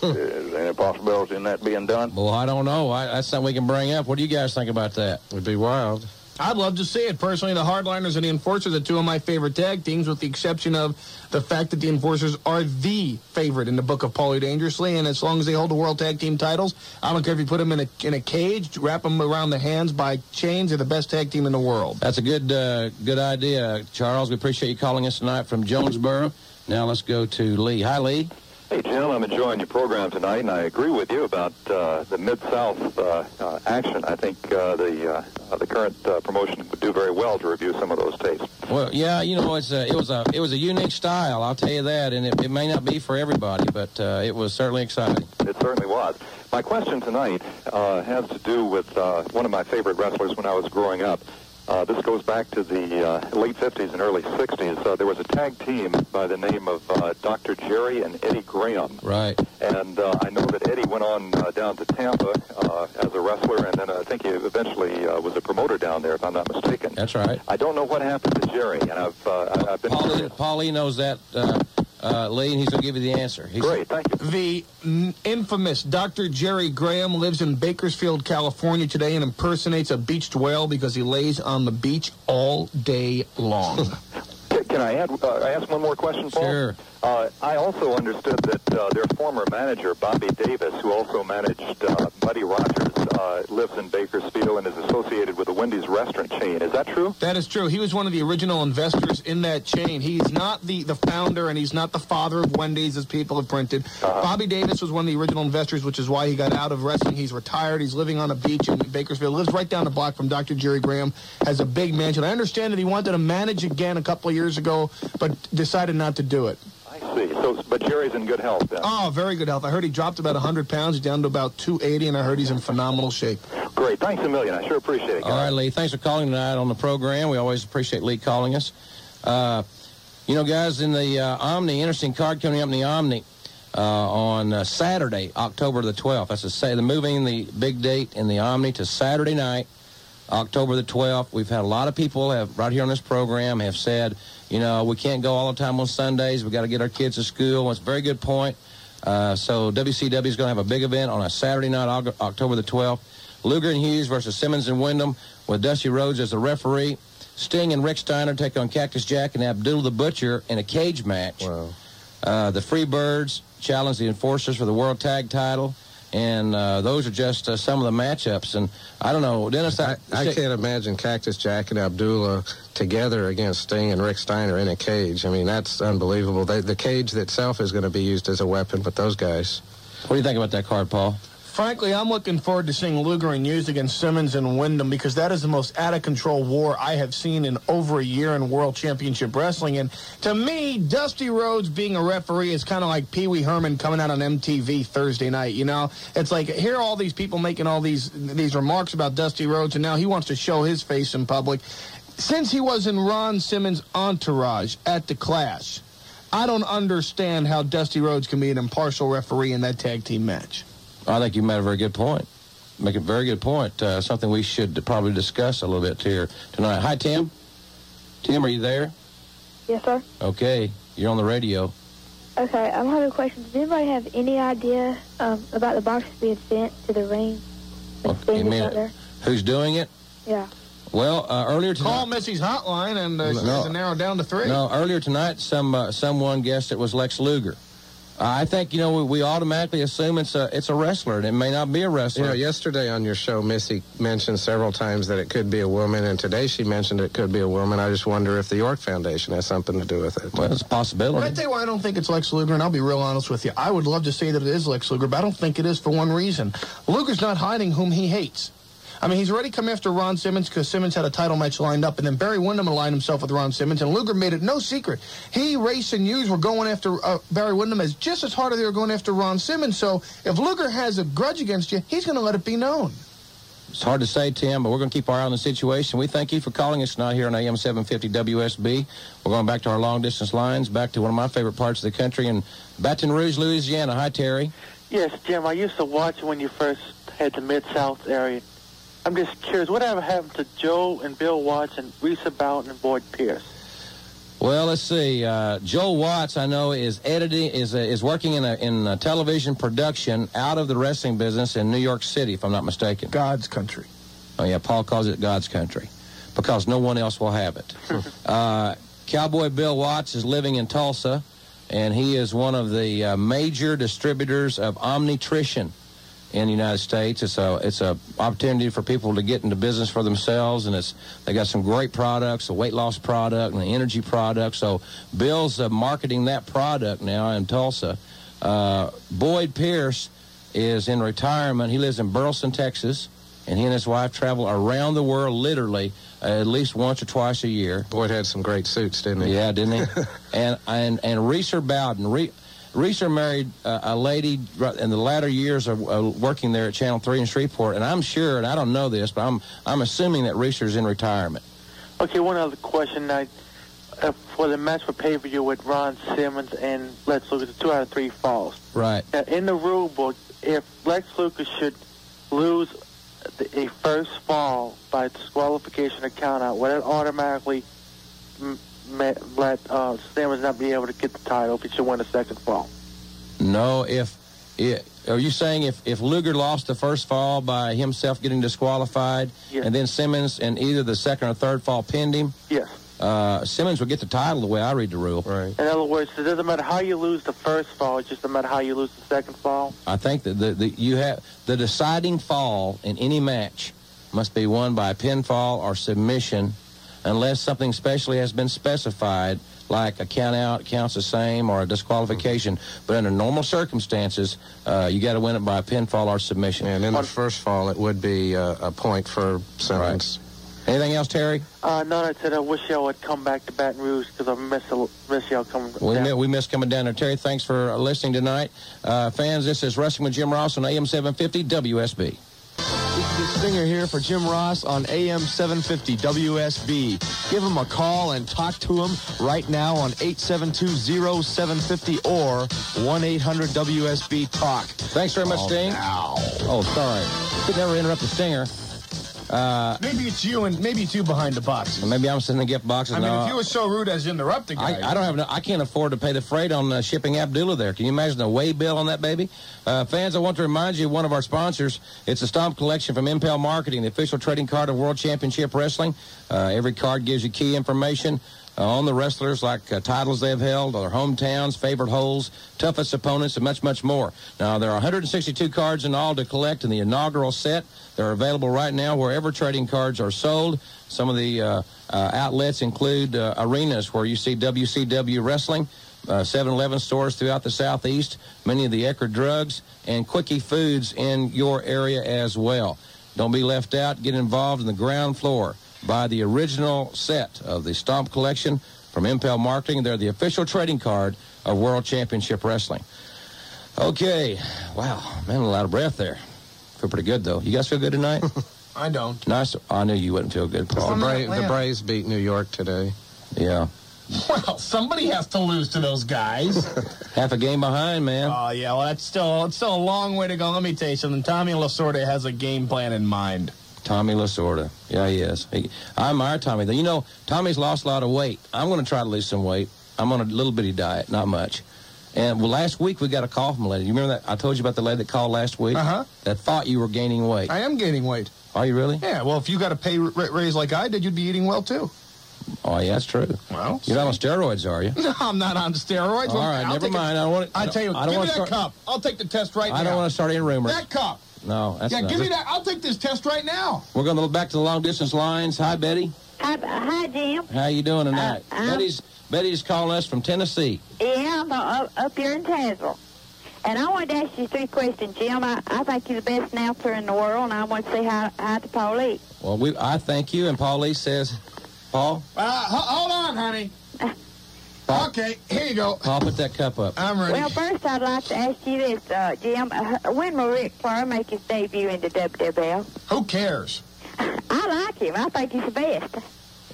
Is there any possibility in that being done? Well, I don't know. I, that's something we can bring up. What do you guys think about that? Would be wild. I'd love to see it. Personally, the Hardliners and the Enforcers are two of my favorite tag teams, with the exception of the fact that the Enforcers are the favorite in the book of Paulie Dangerously. And as long as they hold the World Tag Team titles, I don't care if you put them in a, in a cage, wrap them around the hands by chains, they're the best tag team in the world. That's a good uh, good idea, Charles. We appreciate you calling us tonight from Jonesboro. Now let's go to Lee. Hi, Lee. Hey, Jim, I'm enjoying your program tonight, and I agree with you about uh, the Mid-South uh, uh, action. I think uh, the uh, the current uh, promotion would do very well to review some of those tapes. Well, yeah, you know, it's a, it was a it was a unique style. I'll tell you that, and it, it may not be for everybody, but uh, it was certainly exciting. It certainly was. My question tonight uh, has to do with uh, one of my favorite wrestlers when I was growing up. Uh, this goes back to the uh, late 50s and early 60s. Uh, there was a tag team by the name of uh, Dr. Jerry and Eddie Graham. Right. And uh, I know that Eddie went on uh, down to Tampa uh, as a wrestler, and then I think he eventually uh, was a promoter down there, if I'm not mistaken. That's right. I don't know what happened to Jerry, and I've uh, I've been Paulie, Paulie knows that, uh, Lee, and he's going to give you the answer. He's, Great, thank you. The n- infamous Dr. Jerry Graham lives in Bakersfield, California today and impersonates a beached whale because he lays on the beach all day long. Can, *laughs* can I add? Uh, I ask one more question, Paul? Sure. Uh, I also understood that uh, their former manager, Bobby Davis, who also managed uh, Buddy Rogers, uh, lives in Bakersfield and is associated with the Wendy's restaurant chain. Is that true? That is true. He was one of the original investors in that chain. He's not the, the founder and he's not the father of Wendy's, as people have printed. Bobby Davis was one of the original investors, which is why he got out of wrestling. He's retired. He's living on a beach in Bakersfield. Lives right down the block from Dr. Jerry Graham. Has a big mansion. I understand that he wanted to manage again a couple of years ago, but decided not to do it. I see. So, but Jerry's in good health then. Oh, very good health. I heard he dropped about 100 pounds. He's down to about 280, and I heard he's in phenomenal shape. Great. Thanks a million. I sure appreciate it. All right, Lee. Thanks for calling tonight on the program. We always appreciate Lee calling us. Uh, you know, guys, in the uh, Omni, interesting card coming up in the Omni uh, on uh, Saturday, October the 12th. That's to say, the moving the big date in the Omni to Saturday night, October the 12th. We've had a lot of people have right here on this program have said, you know, we can't go all the time on Sundays. We've got to get our kids to school. It's a very good point. Uh, so WCW is going to have a big event on a Saturday night, Aug- October the 12th. Luger and Hughes versus Simmons and Windham with Dusty Rhodes as the referee. Sting and Rick Steiner take on Cactus Jack and Abdul the Butcher in a cage match. Uh, the Freebirds challenge the Enforcers for the World Tag Title. And uh, those are just uh, some of the matchups. And I don't know, Dennis. I, I can't imagine Cactus Jack and Abdullah together against Sting and Rick Steiner in a cage. I mean, that's unbelievable. They, the cage itself is going to be used as a weapon, but those guys. What do you think about that card, Paul? Frankly, I'm looking forward to seeing Luger and Hughes against Simmons and Windham because that is the most out of control war I have seen in over a year in World Championship Wrestling. And to me, Dusty Rhodes being a referee is kind of like Pee Wee Herman coming out on MTV Thursday night. You know, it's like here are all these people making all these these remarks about Dusty Rhodes, and now he wants to show his face in public. Since he was in Ron Simmons' entourage at the Clash, I don't understand how Dusty Rhodes can be an impartial referee in that tag team match. I think you made a very good point. Make a very good point. Uh, something we should probably discuss a little bit here tonight. Hi, Tim. Tim, are you there? Yes, sir. Okay, you're on the radio. Okay, I'm having a question. Does anybody have any idea um, about the boxes being sent to the ring? You mean who's doing it? Yeah. Well, uh, earlier tonight. Call Missy's hotline and uh, she No. has it narrowed down to three. No, earlier tonight, some uh, someone guessed it was Lex Luger. I think you know we, we automatically assume it's a it's a wrestler, and it may not be a wrestler. You wrestler. know, yesterday on your show, Missy mentioned several times that it could be a woman, and today she mentioned it could be a woman. I just wonder if the York Foundation has something to do with it. Well, it's a But I tell you why I don't think it's Lex Luger, and I'll be real honest with you. I would love to say that it is Lex Luger, but I don't think it is for one reason. Luger's not hiding whom he hates. I mean, he's already come after Ron Simmons because Simmons had a title match lined up, and then Barry Windham aligned himself with Ron Simmons, and Luger made it no secret. He, Race, and Hughes were going after uh, Barry Windham as just as hard as they were going after Ron Simmons. So if Luger has a grudge against you, he's going to let it be known. It's hard to say, Tim, but we're going to keep our eye on the situation. We thank you for calling us tonight here on AM 750 WSB. We're going back to our long distance lines, back to one of my favorite parts of the country in Baton Rouge, Louisiana. Hi, Terry. Yes, Jim, I used to watch when you first had the Mid-South area. I'm just curious, whatever happened to Joe and Bill Watts and Risa Bowden and Boyd Pierce? Well, let's see. Uh, Joel Watts, I know, is editing, is uh, is working in a in a television production out of the wrestling business in New York City, if I'm not mistaken. God's country. Oh yeah, Paul calls it God's country, because no one else will have it. *laughs* uh, Cowboy Bill Watts is living in Tulsa, and he is one of the uh, major distributors of Omnitrition in the United States. It's a it's a opportunity for people to get into business for themselves, and it's they got some great products, a weight loss product and an energy product. So Bill's uh, marketing that product now in Tulsa. Uh, Boyd Pierce is in retirement. He lives in Burleson, Texas, and he and his wife travel around the world literally uh, at least once or twice a year. Boyd had some great suits, didn't he? Yeah, didn't he? *laughs* and and and Reeser Bowden. Re- Reeser married uh, a lady in the latter years of uh, working there at Channel 3 in Shreveport, and I'm sure, and I don't know this, but I'm I'm assuming that Reeser's in retirement. Okay, one other question. I, uh, for the match for pay-per-view with Ron Simmons and Lex the two out of three falls. Right. Now, in the rule book, if Lex Luger should lose the, a first fall by disqualification or countout, will it automatically let uh, Simmons not be able to get the title if he should win a second fall? No, if, i are you saying if, if Luger lost the first fall by himself getting disqualified, Yes. and then Simmons in either the second or third fall pinned him, Yes. uh, Simmons would get the title the way I read the rule. Right. In other words, it doesn't matter how you lose the first fall; it's just no matter how you lose the second fall. I think that the, the you have the deciding fall in any match must be won by pinfall or submission, unless something specially has been specified, like a count out counts the same or a disqualification. But under normal circumstances, uh, you got to win it by pinfall or submission. And in the first fall, it would be uh, a point for Simmons. Anything else, Terry? Uh, no, I said I wish y'all would come back to Baton Rouge because I miss miss y'all coming. We, down. mi- we miss coming down there. Terry, thanks for listening tonight. Uh, fans, this is Wrestling with Jim Ross on AM 750 WSB. This is Stinger here for Jim Ross on AM 750 WSB. Give him a call and talk to him right now on 872-0750 or 1-800-WSB-TALK. Thanks very much, Sting. Oh, sorry. Could never interrupt the Stinger. Uh, Maybe it's you and maybe it's you behind the box. maybe I'm sitting in the gift boxes. I mean, no, if you were so rude as to interrupt the guy. I, I don't have. No, I can't afford to pay the freight on uh, shipping Abdullah there. Can you imagine the way bill on that baby? Uh, fans, I want to remind you of one of our sponsors. It's the Stomp Collection from Impel Marketing, the official trading card of World Championship Wrestling. Uh, every card gives you key information. Uh, on the wrestlers, like uh, titles they've held, their hometowns, favorite holes, toughest opponents, and much, much more. Now, there are 162 cards in all to collect in the inaugural set. They're available right now wherever trading cards are sold. Some of the uh, uh, outlets include uh, arenas where you see WCW wrestling, uh, 7-Eleven stores throughout the southeast, many of the Eckerd drugs, and Quickie Foods in your area as well. Don't be left out. Get involved in the ground floor. Buy the original set of the Stomp Collection from Impel Marketing. They're the official trading card of World Championship Wrestling. Okay. Wow. Man, a lot of breath there. Feel pretty good, though. You guys feel good tonight? *laughs* I don't. nice. I knew you wouldn't feel good, The, Paul. Bra- the Braves beat New York today. Yeah. Well, somebody has to lose to those guys. *laughs* Half a game behind, man. Oh yeah, well that's still it's still a long way to go. Let me tell you something. Tommy Lasorda has a game plan in mind. Tommy Lasorda. Yeah, he is. He, I admire Tommy. though. You know, Tommy's lost a lot of weight. I'm going to try to lose some weight. I'm on a little bitty diet, not much. And well, last week we got a call from a lady. You remember that? I told you about the lady that called last week? Uh-huh. That thought you were gaining weight. I am gaining weight. Are you really? Yeah, well, if you got a pay ra- raise like I did, you'd be eating well, too. Oh, yeah, that's true. Well, You're not on steroids, are you? *laughs* No, I'm not on steroids. All right, I'll never mind. I don't want. I tell you, I give don't me want that to start. cup. I'll take the test right now. I don't want to start any rumors. That cup. No, that's yeah, not. give me that. I'll take this test right now. We're going to look back to the long distance lines. Hi, Betty. Hi, hi, Jim. How you doing tonight? Uh, I'm- Betty's Betty's calling us from Tennessee. Yeah, I'm uh, up here in Tazewell. And I wanted to ask you three questions, Jim. I, I think you're the best announcer in the world, and I want to say hi, hi to Paulie. Well, we I thank you, and Paul Lee says, Paul, Uh, ho- hold on, honey. Okay, here you go. I'll put that cup up. I'm ready. Well, first I'd like to ask you this, uh, Jim. Uh, when will Ric Flair make his debut in the WWL? Who cares? *laughs* I like him. I think he's the best.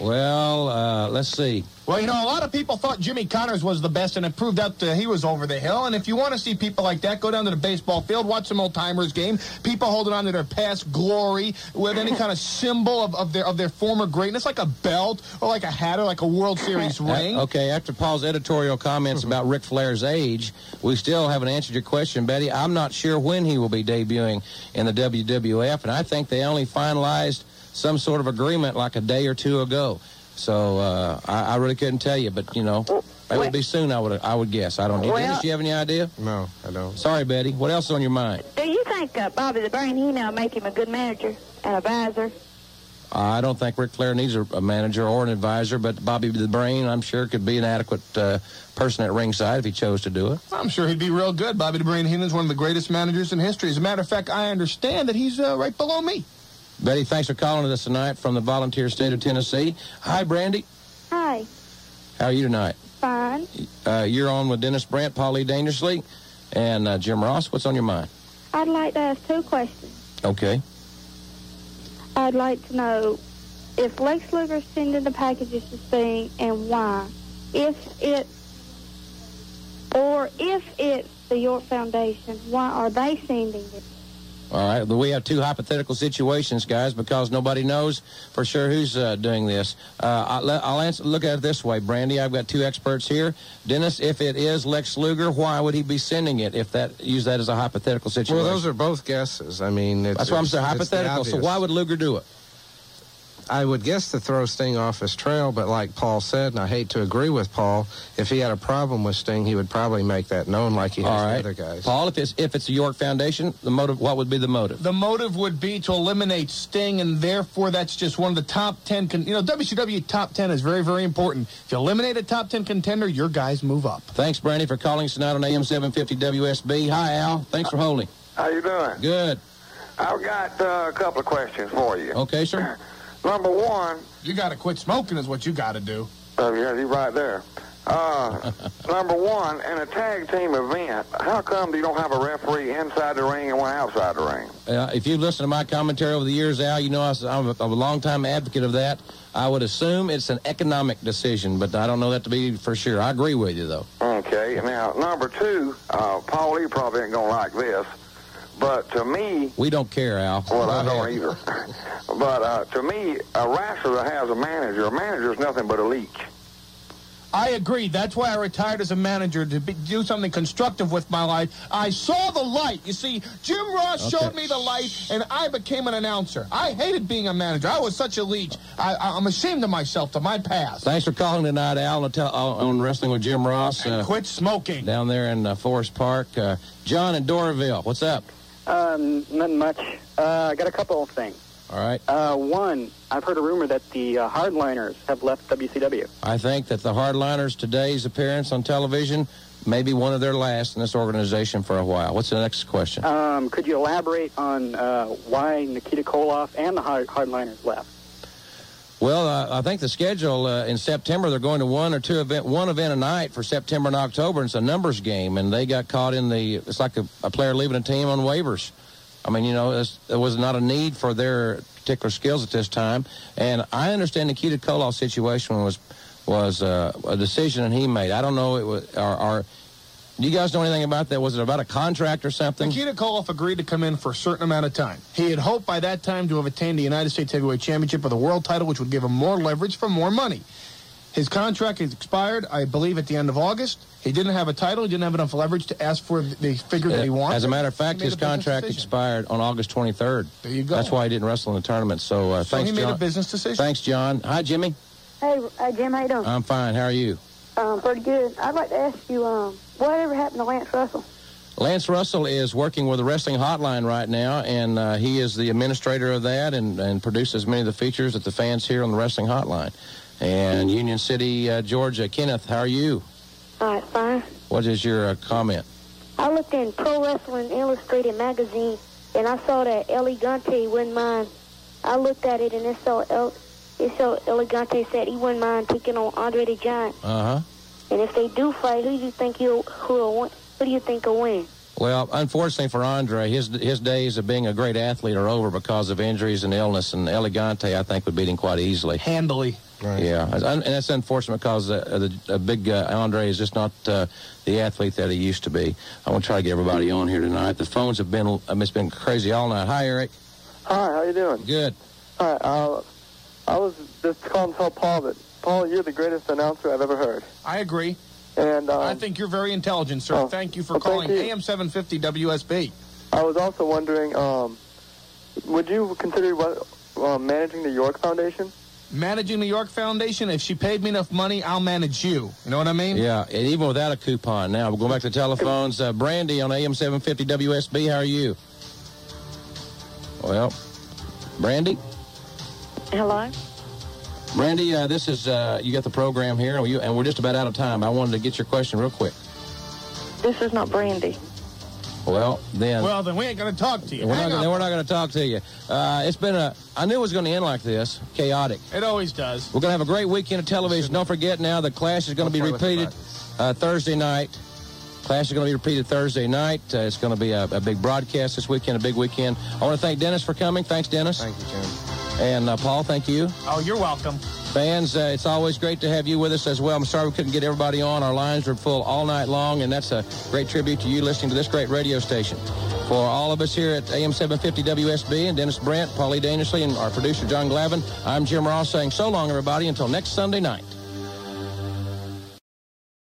Well, uh, let's see. Well, you know, a lot of people thought Jimmy Connors was the best, and it proved out that he was over the hill. And if you want to see people like that, go down to the baseball field, watch some old timers game. People holding on to their past glory with any kind of symbol of, of their of their former greatness, like a belt or like a hat or like a World Series *laughs* ring. Uh, okay, after Paul's editorial comments *laughs* about Ric Flair's age, we still haven't answered your question, Betty. I'm not sure when he will be debuting in the WWF, and I think they only finalized some sort of agreement like a day or two ago. So uh, I, I really couldn't tell you, but you know, it would be soon. I would I would guess. I don't know. Well- Dennis, do you have any idea? No, I don't. Sorry, Betty. What else is on your mind? Do you think uh, Bobby the Brain, he now make him a good manager and advisor? I don't think Ric Flair needs a, a manager or an advisor, but Bobby the Brain, I'm sure, could be an adequate uh, person at ringside if he chose to do it. I'm sure he'd be real good. Bobby the Brain Heenan's one of the greatest managers in history. As a matter of fact, I understand that he's uh, right below me. Betty, thanks for calling us tonight from the volunteer state of Tennessee. Hi, Brandy. Hi, How are you tonight? fine. Uh, you're on with Dennis Brent, Polly Lee Dangerously, and uh, Jim Ross. What's on your mind? I'd like to ask two questions. Okay. I'd like to know if Lex Luger's sending the packages to Sting and why. If it, or if it's the York Foundation, why are they sending it? All right. But we have two hypothetical situations, guys, because nobody knows for sure who's uh, doing this. Uh, I'll, I'll answer, look at it this way, Brandy. I've got two experts here. Dennis, if it is Lex Luger, why would he be sending it? If that use that as a hypothetical situation. Well, those are both guesses. I mean, it's, That's what I'm saying. Hypothetical. So why would Luger do it? I would guess to throw Sting off his trail, but like Paul said, and I hate to agree with Paul, if he had a problem with Sting, he would probably make that known like he has All the right, other guys. Paul. If it's if it's the York Foundation, the motive. What would be the motive? The motive would be to eliminate Sting, and therefore that's just one of the top 10. Con- you know, WCW top 10 is very, very important. If you eliminate a top 10 contender, your guys move up. Thanks, Brandy, for calling us tonight on AM 750 WSB. Hi, Al. Thanks for holding. How you doing? Good. I've got uh, a couple of questions for you. Okay, sir. *clears throat* Number one, You got to quit smoking, is what you got to do. oh yeah, he's right there. Uh, *laughs* number one, in a tag team event, how come you don't have a referee inside the ring and one outside the ring? Uh, if you've listened to my commentary over the years, Al, you know I was, I'm, a, I'm a long-time advocate of that. I would assume it's an economic decision, but I don't know that to be for sure. I agree with you, though. Okay, now number two, uh, Paul Lee probably ain't gonna like this, but to me, We don't care, Al. well, Go I ahead. don't either. *laughs* but uh, to me, a wrestler that has a manager, a manager is nothing but a leech. I agree. That's why I retired as a manager to be, do something constructive with my life. I saw the light. You see, Jim Ross Okay. showed me the light, and I became an announcer. I hated being a manager. I was such a leech. I, I, I'm ashamed of myself, to my past. Thanks for calling tonight, Al, on, tel- on on Wrestling with Jim Ross. Uh, Quit smoking. down there in uh, Forest Park. Uh, John in Doraville, what's up? Um, nothing much. Uh, I got a couple of things. All right. Uh, one, I've heard a rumor that the uh, Hardliners have left WCW. I think that the Hardliners today's appearance on television may be one of their last in this organization for a while. What's the next question? Um, could you elaborate on uh, why Nikita Koloff and the Hard- Hardliners left? Well, uh, I think the schedule uh, in September they're going to one or two event, one event a night for September and October. And it's a numbers game, and they got caught in the. It's like a, a player leaving a team on waivers. I mean, you know, there was not a need for their particular skills at this time. And I understand the Nikita Koloff's situation was was uh, a decision that he made. I don't know. It was. Or, do you guys know anything about that? Was it about a contract or something? Nikita Koloff agreed to come in for a certain amount of time. He had hoped by that time to have attained the United States Heavyweight Championship or the world title, which would give him more leverage for more money. His contract is expired, I believe, at the end of August. He didn't have a title. He didn't have enough leverage to ask for the figure that he wanted. As a matter of fact, his contract decision. expired on August 23rd. There you go. That's why he didn't wrestle in the tournament. So, uh, So thanks, he made John. a business decision. Thanks, John. Hi, Jimmy. Hey, uh, Jim, how you doing? I'm fine. How are you? Um, pretty good. I'd like to ask you, um, whatever happened to Lance Russell? Lance Russell is working with the Wrestling Hotline right now, and uh, he is the administrator of that and, and produces many of the features that the fans hear on the Wrestling Hotline. And Union City, uh, Georgia. Kenneth, how are you? All right, fine. What is your uh, comment? I looked in Pro Wrestling Illustrated magazine, and I saw that El Gigante wouldn't mind. I looked at it, and it saw El, it saw El Gigante said he wouldn't mind taking on Andre the Giant. Uh huh. And if they do fight, who do you think he'll who win? Who do you think will win? Well, unfortunately for Andre, his his days of being a great athlete are over because of injuries and illness. And El Gigante, I think, would beat him quite easily. Handily. Yeah, and that's unfortunate because uh, the uh, big uh, Andre is just not uh, the athlete that he used to be. I want to try to get everybody on here tonight. The phones have been uh, it's been crazy all night. Hi, Eric. Hi, how you doing? Good. Hi, uh, I was just calling to tell Paul that, Paul, you're the greatest announcer I've ever heard. I agree. And um, I think you're very intelligent, sir. Oh, thank you for well, calling you. AM 750 WSB. I was also wondering, um, would you consider what, uh, managing the York Foundation? Managing the York Foundation, if she paid me enough money, I'll manage you. You know what I mean? Yeah, and even without a coupon. Now we're going back to the telephones. Uh, Brandy on AM 750 WSB. How are you? Well, Brandy. Hello. Brandy, uh, this is uh, you got the program here, and, you, and we're just about out of time. I wanted to get your question real quick. This is not Brandy. Well, then. Well, then we ain't going to talk to you. we're Hang not, up. then we're not going to talk to you. Uh, it's been a. I knew it was going to end like this, chaotic. It always does. We're going to have a great weekend of television. Don't forget now, the Clash is going to be Okay, what's repeated uh, Thursday night. Clash is going to be repeated Thursday night. Uh, it's going to be a, a big broadcast this weekend, a big weekend. I want to thank Dennis for coming. Thanks, Dennis. Thank you, Jim. And uh, Paul, thank you. Oh, you're welcome. Fans, uh, it's always great to have you with us as well. I'm sorry we couldn't get everybody on. Our lines were full all night long, and that's a great tribute to you listening to this great radio station. For all of us here at AM 750 WSB and Dennis Brent, Paulie Dangerously, and our producer John Glavin, I'm Jim Ross saying so long, everybody, until next Sunday night.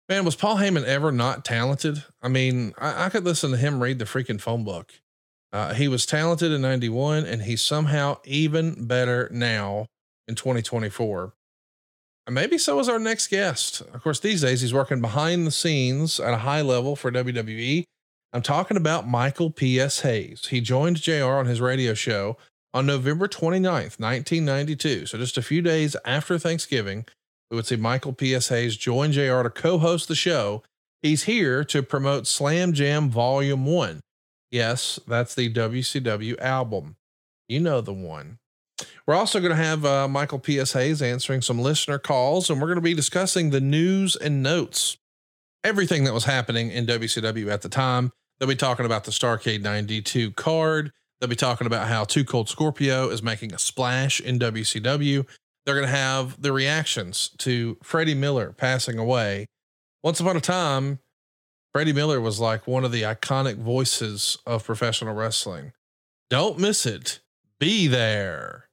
Man, was Paul Heyman ever not talented? I mean, I, I could listen to him read the freaking phone book. Uh, he was talented in 91 and he's somehow even better now in 2024. And maybe so is our next guest. Of course, these days he's working behind the scenes at a high level for WWE. I'm talking about Michael P.S. Hayes. He joined JR on his radio show on November 29th, 1992. So just a few days after Thanksgiving, we would see Michael P.S. Hayes join JR to co host the show. He's here to promote Slam Jam Volume 1. Yes, that's the WCW album. You know the one. We're also going to have uh, Michael P.S. Hayes answering some listener calls, and we're going to be discussing the news and notes, everything that was happening in WCW at the time. They'll be talking about the Starcade 92 card. They'll be talking about how Too Cold Scorpio is making a splash in WCW. They're going to have the reactions to Freddie Miller passing away. Once upon a time, Freddie Miller was like one of the iconic voices of professional wrestling. Don't miss it. Be there.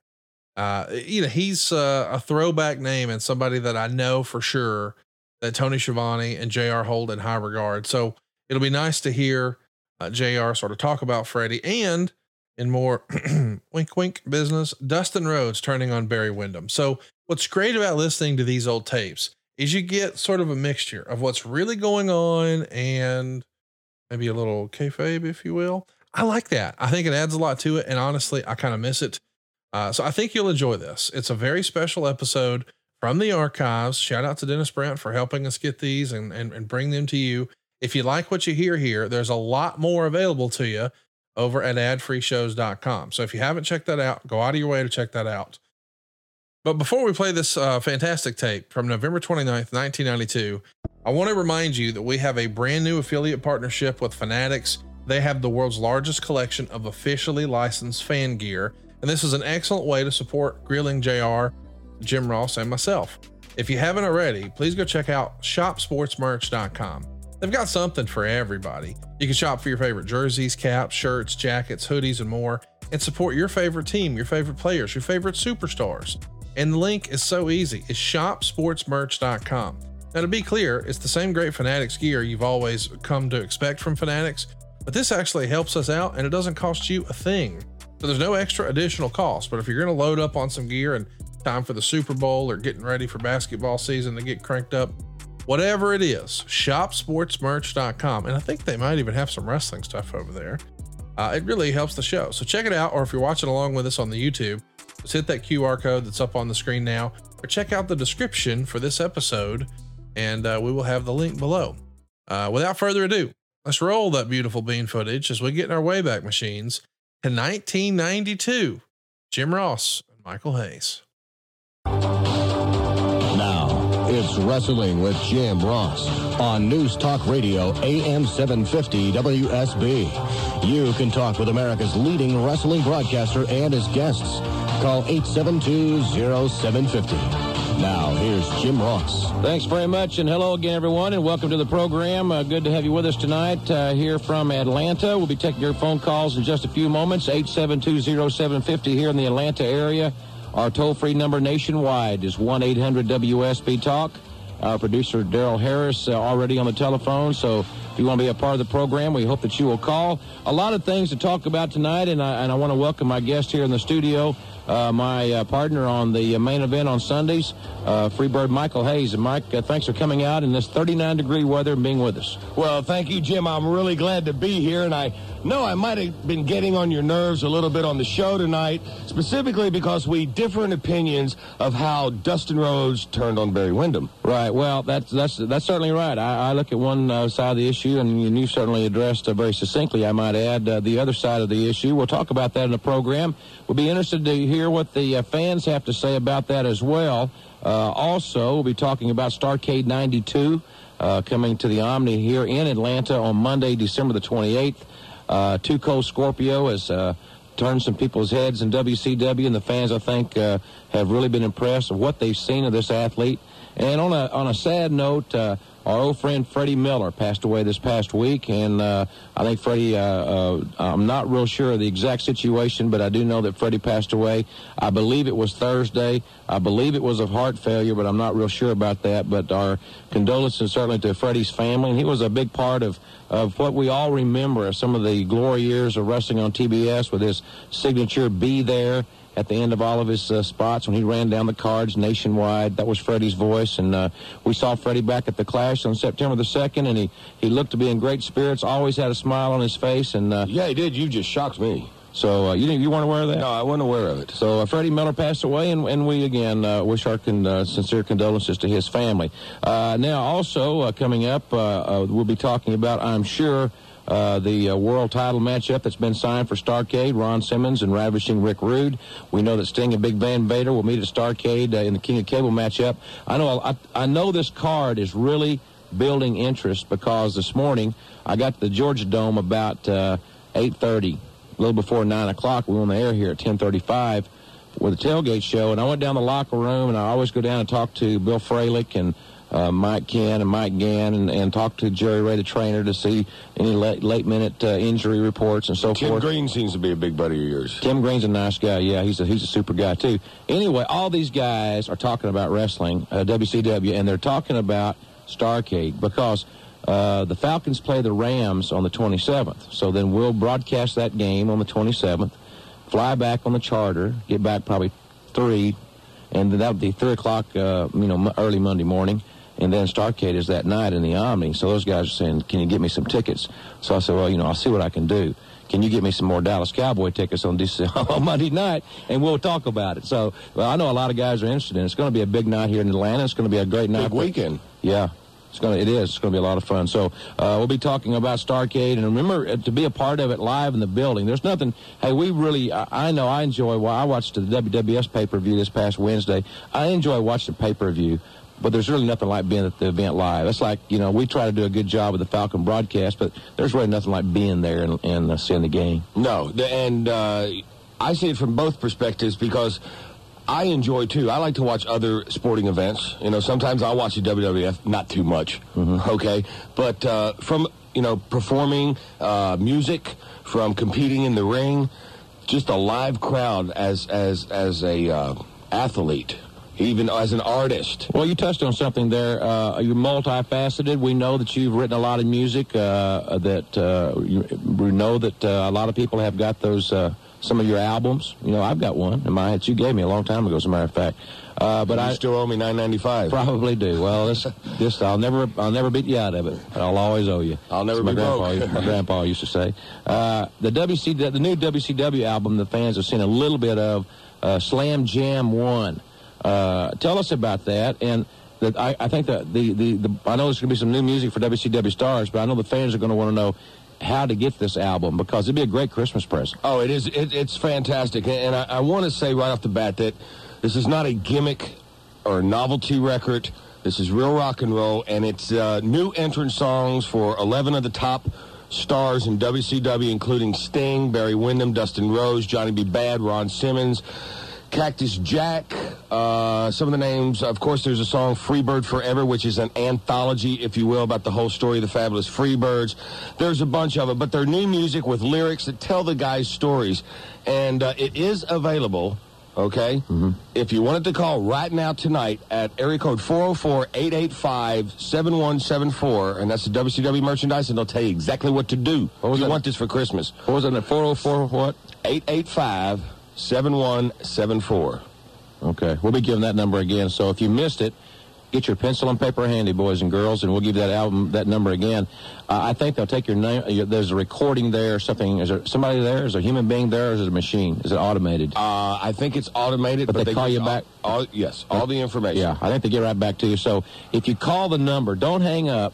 Uh, you know, he's uh, a throwback name and somebody that I know for sure that Tony Schiavone and JR hold in high regard. So it'll be nice to hear uh, JR sort of talk about Freddie and in more *clears throat* wink wink business, Dustin Rhodes turning on Barry Windham. So what's great about listening to these old tapes is you get sort of a mixture of what's really going on and maybe a little kayfabe, if you will. I like that. I think it adds a lot to it. And honestly, I kind of miss it. Uh, so I think you'll enjoy this. It's a very special episode from the archives. Shout out to Dennis Brent for helping us get these and, and, and bring them to you. If you like what you hear here, there's a lot more available to you over at adfreeshows.com. So if you haven't checked that out, go out of your way to check that out. But before we play this uh, fantastic tape from November 29th, 1992, I want to remind you that we have a brand new affiliate partnership with Fanatics. They have the world's largest collection of officially licensed fan gear, and this is an excellent way to support Grilling JR, Jim Ross, and myself. If you haven't already, please go check out shopsportsmerch.com. They've got something for everybody. You can shop for your favorite jerseys, caps, shirts, jackets, hoodies, and more, and support your favorite team, your favorite players, your favorite superstars. And the link is so easy. It's shopsportsmerch.com. Now, to be clear, it's the same great Fanatics gear you've always come to expect from Fanatics, but this actually helps us out and it doesn't cost you a thing. So there's no extra additional cost. But if you're going to load up on some gear and time for the Super Bowl or getting ready for basketball season to get cranked up, whatever it is, shopsportsmerch.com. And I think they might even have some wrestling stuff over there. Uh, it really helps the show. So check it out. Or if you're watching along with us on the YouTube, just hit that QR code that's up on the screen now, or check out the description for this episode, and uh, we will have the link below. Uh, without further ado, let's roll that beautiful bean footage as we get in our Wayback Machines to 1992. Jim Ross and Michael Hayes. Now, it's Wrestling with Jim Ross on News Talk Radio AM 750 WSB. You can talk with America's leading wrestling broadcaster and his guests. Call 872-0750. Now, here's Jim Ross. Thanks very much, and hello again, everyone, and welcome to the program. Uh, good to have you with us tonight uh, here from Atlanta. We'll be taking your phone calls in just a few moments. 872-0750 here in the Atlanta area. Our toll-free number nationwide is 1-800-WSB-TALK. Our producer, Daryl Harris, uh, already on the telephone, so if you want to be a part of the program, we hope that you will call. A lot of things to talk about tonight, and I, and I want to welcome my guest here in the studio, uh, my uh, partner on the main event on Sundays, uh, Freebird Michael Hayes. And Mike, uh, thanks for coming out in this 39 degree weather and being with us. Well, thank you, Jim. I'm really glad to be here, and I know I might have been getting on your nerves a little bit on the show tonight, specifically because we differ in opinions of how Dustin Rhodes turned on Barry Windham. Right. Well, that's that's that's certainly right. I, I look at one uh, side of the issue, and you certainly addressed uh, very succinctly, I might add, uh, the other side of the issue. We'll talk about that in the program. We'll be interested to hear what the uh, fans have to say about that as well. Uh, also, we'll be talking about Starcade 92 uh, coming to the Omni here in Atlanta on Monday, December the 28th. Uh, Cold Scorpio has uh, turned some people's heads in WCW, and the fans, I think, uh, have really been impressed with what they've seen of this athlete. And on a on a sad note, uh, our old friend Freddie Miller passed away this past week, and uh, I think Freddie. Uh, uh, I'm not real sure of the exact situation, but I do know that Freddie passed away. I believe it was Thursday. I believe it was of heart failure, but I'm not real sure about that. But our condolences certainly to Freddie's family, and he was a big part of of what we all remember some of the glory years of wrestling on TBS with his signature "Be There." At the end of all of his uh, spots when he ran down the cards nationwide. That was Freddie's voice. And uh, we saw Freddie back at the Clash on September the 2nd, and he, he looked to be in great spirits, always had a smile on his face. And uh, Yeah, he did. You just shocked me. So uh, you didn't, you weren't aware of that? No, I wasn't aware of it. So uh, Freddie Miller passed away, and, and we again uh, wish our con- uh, sincere condolences to his family. Uh, now, also uh, coming up, uh, uh, we'll be talking about, I'm sure, uh, the uh, world title matchup that's been signed for Starcade, Ron Simmons and Ravishing Rick Rude. We know that Sting and Big Van Vader will meet at Starcade uh, in the King of Cable matchup. I know I, I know this card is really building interest because this morning I got to the Georgia Dome about uh, 8:30, a little before 9 o'clock. We were on the air here at 10:35 with the tailgate show, and I went down the locker room, and I always go down and talk to Bill Fralic and uh, Mike Kenn and Mike Gann and, and talk to Jerry Rhea, the trainer, to see any late, late minute uh, injury reports and so Tim forth. Tim Green seems to be a big buddy of yours. Tim Green's a nice guy. Yeah, he's a he's a super guy too. Anyway, all these guys are talking about wrestling, uh, WCW, and they're talking about Starcade because uh, the Falcons play the Rams on the 27th. So then we'll broadcast that game on the 27th, fly back on the charter, get back probably three, and then that would be three o'clock, uh, you know, early Monday morning. And then Starcade is that night in the Omni. So those guys are saying, "Can you get me some tickets?" So I said, "Well, you know, I'll see what I can do." Can you get me some more Dallas Cowboy tickets on, this, *laughs* on Monday night, and we'll talk about it. So well, I know a lot of guys are interested in it. It's going to be a big night here in Atlanta. It's going to be a great night. Big weekend. Yeah. It's gonna, it is. It's going to be a lot of fun. So uh, we'll be talking about Starcade, and remember uh, to be a part of it live in the building. There's nothing. Hey, we really. I, I know. I enjoy. Well, I watched the WWF pay per view this past Wednesday. I enjoy watching the pay per view, but there's really nothing like being at the event live. It's like you know we try to do a good job with the Falcon broadcast, but there's really nothing like being there and, and uh, seeing the game. No, and uh, I see it from both perspectives because I enjoy too. I like to watch other sporting events. You know, sometimes I watch the WWF, not too much, okay, but uh, from you know performing uh, music, from competing in the ring, just a live crowd as as as a uh, athlete, even as an artist. Well, you touched on something there. Uh, you're multifaceted. We know that you've written a lot of music. Uh, that uh, you, we know that uh, a lot of people have got those. Uh, some of your albums. You know, I've got one in my head. You gave me a long time ago, as a matter of fact. Uh, but you I still owe me nine ninety five. Probably do. Well, this, this I'll never, I'll never beat you out of it. But I'll always owe you. I'll never As my be grandpa, broke. my grandpa used to say. Uh, the WC, the new WCW album, the fans have seen a little bit of uh, Slam Jam One. Uh, tell us about that and. That I, I think that the, the, the I know there's going to be some new music for WCW stars, but I know the fans are going to want to know how to get this album because it'd be a great Christmas present. Oh, it is. It, it's fantastic, and I, I want to say right off the bat that this is not a gimmick or a novelty record. This is real rock and roll, and it's uh, new entrance songs for 11 of the top stars in WCW, including Sting, Barry Windham, Dustin Rhodes, Johnny B. Bad, Ron Simmons. Cactus Jack, uh, some of the names. Of course, there's a song Freebird Forever, which is an anthology, if you will, about the whole story of the fabulous Freebirds. There's a bunch of it, but they're new music with lyrics that tell the guys' stories. And uh, it is available, okay? If you wanted to call right now tonight at area code 404-885-7174, and that's the WCW merchandise, and they'll tell you exactly what to do What if you want this for Christmas. What was it, 404 what? 885 7174. Okay, we'll be giving that number again. So if you missed it, get your pencil and paper handy, boys and girls, and we'll give that album that number again. Uh, I think they'll take your name. Your, there's a recording there, something. Is there somebody there? Is there a human being there, or is it a machine? Is it automated? Uh, I think it's automated, but, but they, they call you all- back. All, yes, all the information. Yeah, I think they get right back to you. So if you call the number, don't hang up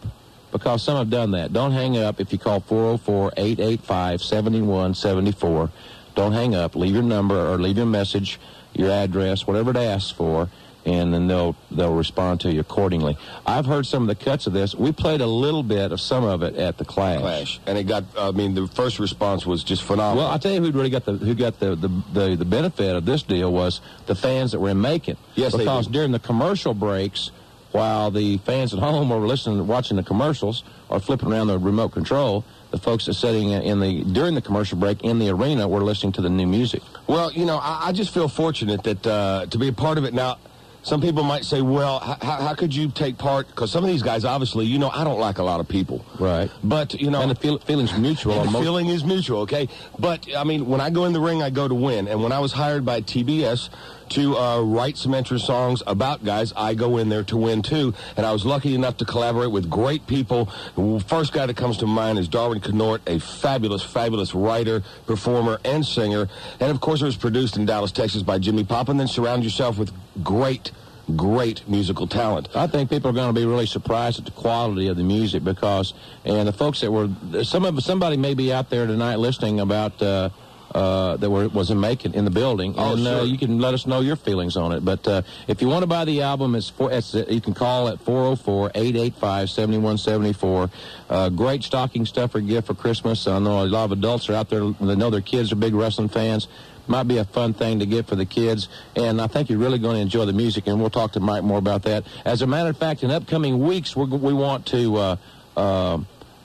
because some have done that. Don't hang up if you call 404-885-7174. Don't hang up. Leave your number or leave your message, your address, whatever it asks for, and then they'll they'll respond to you accordingly. I've heard some of the cuts of this. We played a little bit of some of it at the Clash. Clash, and it got. I mean, the first response was just phenomenal. Well, I tell you who really got the who got the, the, the, the benefit of this deal was the fans that were in Macon. Yes, because during the commercial breaks, while the fans at home are listening, watching the commercials or flipping around the remote control, the folks that sitting in the during the commercial break in the arena were listening to the new music. Well, you know, I, I just feel fortunate that uh, to be a part of it. Now, some people might say, well, how, how could you take part? Because some of these guys, obviously, you know, I don't like a lot of people. Right. But, you know. And the feel, feeling's mutual. The feeling is mutual, okay? But, I mean, when I go in the ring, I go to win. And when I was hired by TBS to uh, write some entrance songs about guys, I go in there to win, too. And I was lucky enough to collaborate with great people. The first guy that comes to mind is Darwin Knort, a fabulous, fabulous writer, performer, and singer. And, of course, it was produced in Dallas, Texas by Jimmy Pop. And then surround yourself with great great musical talent. I think people are going to be really surprised at the quality of the music because, and the folks that were, some of somebody may be out there tonight listening about uh, uh, that were was in Macon in the building, Oh, and uh, you can let us know your feelings on it. But uh, if you want to buy the album, it's, for, it's uh, you can call at 404-885-7174. Uh, great stocking stuffer gift for Christmas. I know a lot of adults are out there that know their kids are big wrestling fans might be a fun thing to get for the kids, and I think you're really going to enjoy the music, and we'll talk to Mike more about that. As a matter of fact, in upcoming weeks, we're, we want to uh, uh,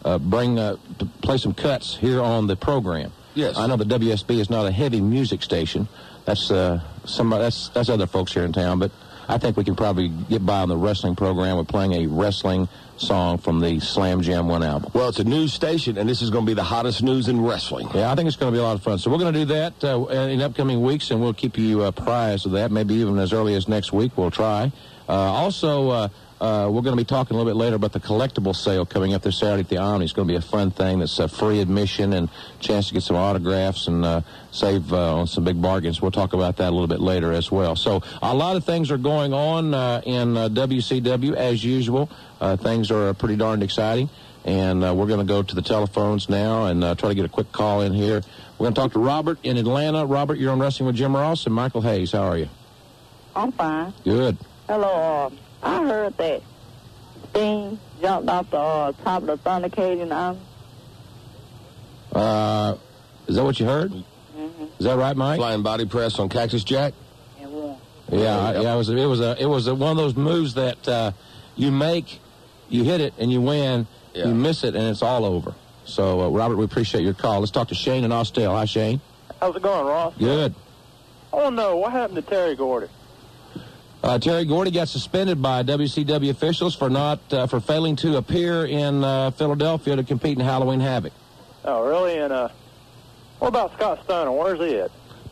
uh, bring uh, to play some cuts here on the program. Yes. I know the WSB is not a heavy music station. That's uh, somebody. That's that's other folks here in town, but I think we can probably get by on the wrestling program with playing a wrestling song from the Slam Jam One album. Well, it's a news station, and this is going to be the hottest news in wrestling. Yeah, I think it's going to be a lot of fun. So we're going to do that uh, in upcoming weeks, and we'll keep you uh, apprised of that. Maybe even as early as next week, we'll try. Uh, also, uh, uh, we're going to be talking a little bit later about the collectible sale coming up this Saturday at the Omni. It's going to be a fun thing. That's uh, free admission and chance to get some autographs and uh, save uh, on some big bargains. We'll talk about that a little bit later as well. So a lot of things are going on uh, in uh, WCW as usual. Uh, things are uh, pretty darn exciting. And uh, we're going to go to the telephones now and uh, try to get a quick call in here. We're going to talk to Robert in Atlanta. Robert, you're on Wrestling with Jim Ross and Michael Hayes. How are you? I'm fine. Good. Hello. I heard that Sting jumped off the uh, top of the Thunder Cage and um, Uh, is that what you heard? Mm-hmm. Is that right, Mike? Flying body press on Cactus Jack. and won. Yeah, I- yeah. It was it was a it was a, one of those moves that uh, you make, you hit it and you win. Yeah. You miss it and it's all over. So, uh, Robert, we appreciate your call. Let's talk to Shane in Austell. Hi, Shane. How's it going, Ross? Good. I want to know what happened to Terry Gordy. Uh, Terry Gordy got suspended by WCW officials for not uh, for failing to appear in uh, Philadelphia to compete in Halloween Havoc. Oh, really? And uh, what about Scott Steiner? Where's he at?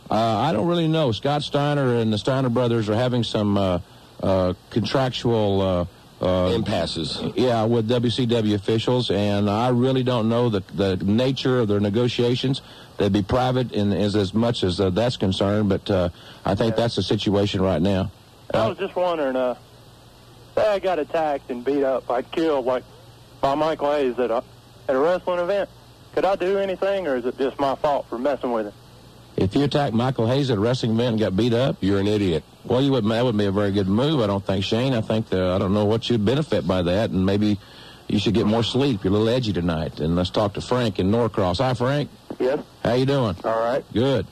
Uh, I don't really know. Scott Steiner and the Steiner brothers are having some uh, uh, contractual uh, uh, impasses. Yeah, with WCW officials, and I really don't know the the nature of their negotiations. They'd be private in as as much as uh, that's concerned, but uh, I think that's the situation right now. I was just wondering, uh, say I got attacked and beat up, I killed, like by Michael Hayes at a at a wrestling event. Could I do anything, or is it just my fault for messing with him? If you attacked Michael Hayes at a wrestling event and got beat up, you're an idiot. Well, you would that would be a very good move. I don't think, Shane. I think the, I don't know what you'd benefit by that, and maybe you should get more sleep. You're a little edgy tonight, and let's talk to Frank in Norcross. Hi, Frank. Yes. How you doing? All right. Good.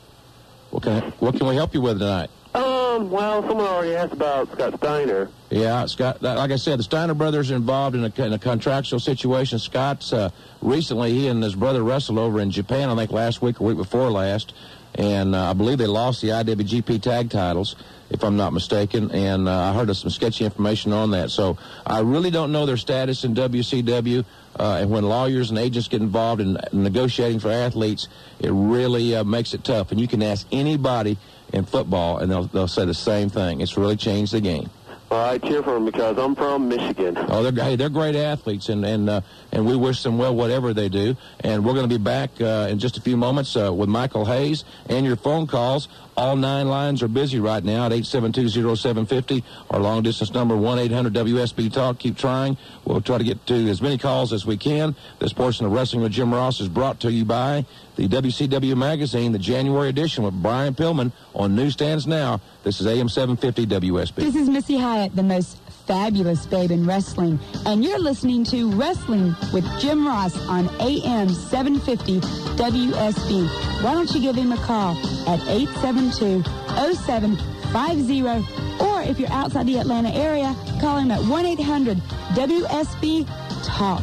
What can what can we help you with tonight? Um, well, someone already asked about Scott Steiner. Yeah, Scott. Like I said, the Steiner brothers are involved in a, in a contractual situation. Scott's uh, recently he and his brother wrestled over in Japan. I think last week or week before last, and uh, I believe they lost the IWGP tag titles, if I'm not mistaken. And uh, I heard of some sketchy information on that. So I really don't know their status in WCW. Uh, and when lawyers and agents get involved in negotiating for athletes, it really uh, makes it tough. And you can ask anybody in football, and they'll, they'll say the same thing. It's really changed the game. Well, I cheer for them because I'm from Michigan. Oh, they're hey, they're great athletes, and and uh, and we wish them well whatever they do. And we're going to be back uh, in just a few moments uh, with Michael Hayes and your phone calls. All nine lines are busy right now at 872-0750. Our long distance number 1-800-WSB Talk. Keep trying. We'll try to get to as many calls as we can. This portion of Wrestling with Jim Ross is brought to you by the WCW magazine, the January edition with Brian Pillman on newsstands now. This is AM 750 WSB. This is Missy Hyatt, the most fabulous babe in wrestling, and you're listening to Wrestling with Jim Ross on AM 750 WSB. Why don't you give him a call at 872-0750, or if you're outside the Atlanta area, call him at 1-800-WSB-TALK.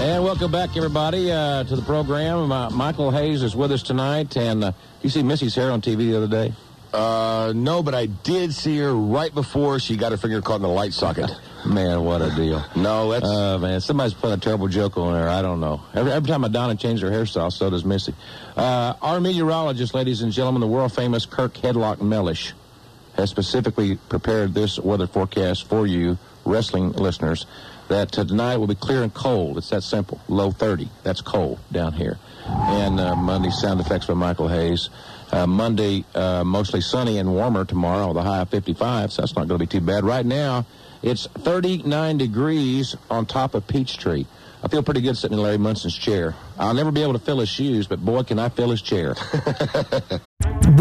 And welcome back, everybody, uh, to the program. Uh, Michael Hayes is with us tonight, and uh, you see Missy's hair on TV the other day? Uh, no, but I did see her right before she got her finger caught in the light socket. *laughs* Man, what a deal. No, that's... Uh, man, somebody's putting a terrible joke on her. I don't know. Every, every time Madonna changes her hairstyle, so does Missy. Uh, our meteorologist, ladies and gentlemen, the world-famous Kirk Headlock Mellish, has specifically prepared this weather forecast for you, wrestling listeners, that tonight will be clear and cold. It's that simple. Low 30. That's cold down here. And uh, Monday, sound effects by Michael Hayes. Uh, Monday, uh, mostly sunny and warmer tomorrow a high of 55, so that's not going to be too bad. Right now, it's 39 degrees on top of Peachtree. I feel pretty good sitting in Larry Munson's chair. I'll never be able to fill his shoes, but boy, can I fill his chair. *laughs*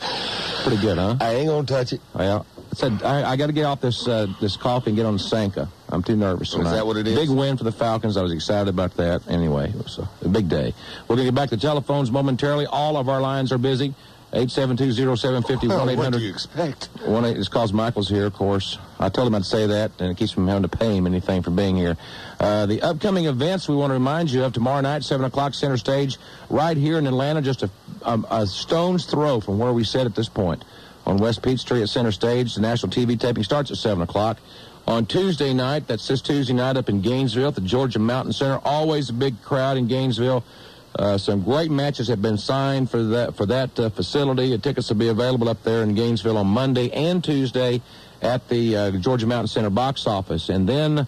Pretty good, huh? I ain't gonna touch it. Well, I said I, I got to get off this uh, this coffee and get on the Sanka. I'm too nervous. tonight. Is that what it is? Big win for the Falcons. I was excited about that. Anyway, it was a, a big day. We're gonna get back to telephones momentarily. All of our lines are busy. 872-0750, Well, 1-800. what do you expect? One eight, it's because Michael's here, of course. I told him I'd say that, and it keeps from having to pay him anything for being here. Uh, the upcoming events we want to remind you of tomorrow night, 7 o'clock, center stage, right here in Atlanta, just a, um, a stone's throw from where we sit at this point. On West Peachtree at center stage, the national TV taping starts at 7 o'clock. On Tuesday night, that's this Tuesday night up in Gainesville at the Georgia Mountain Center. Always a big crowd in Gainesville. Uh, some great matches have been signed for that for that uh, facility. Tickets will be available up there in Gainesville on Monday and Tuesday at the uh, Georgia Mountain Center box office. And then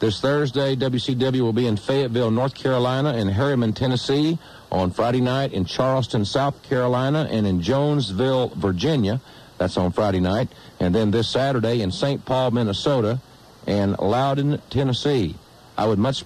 this Thursday, WCW will be in Fayetteville, North Carolina, and Harriman, Tennessee. On Friday night in Charleston, South Carolina, and in Jonesville, Virginia. That's on Friday night. And then this Saturday in St. Paul, Minnesota, and Loudon, Tennessee. I would much,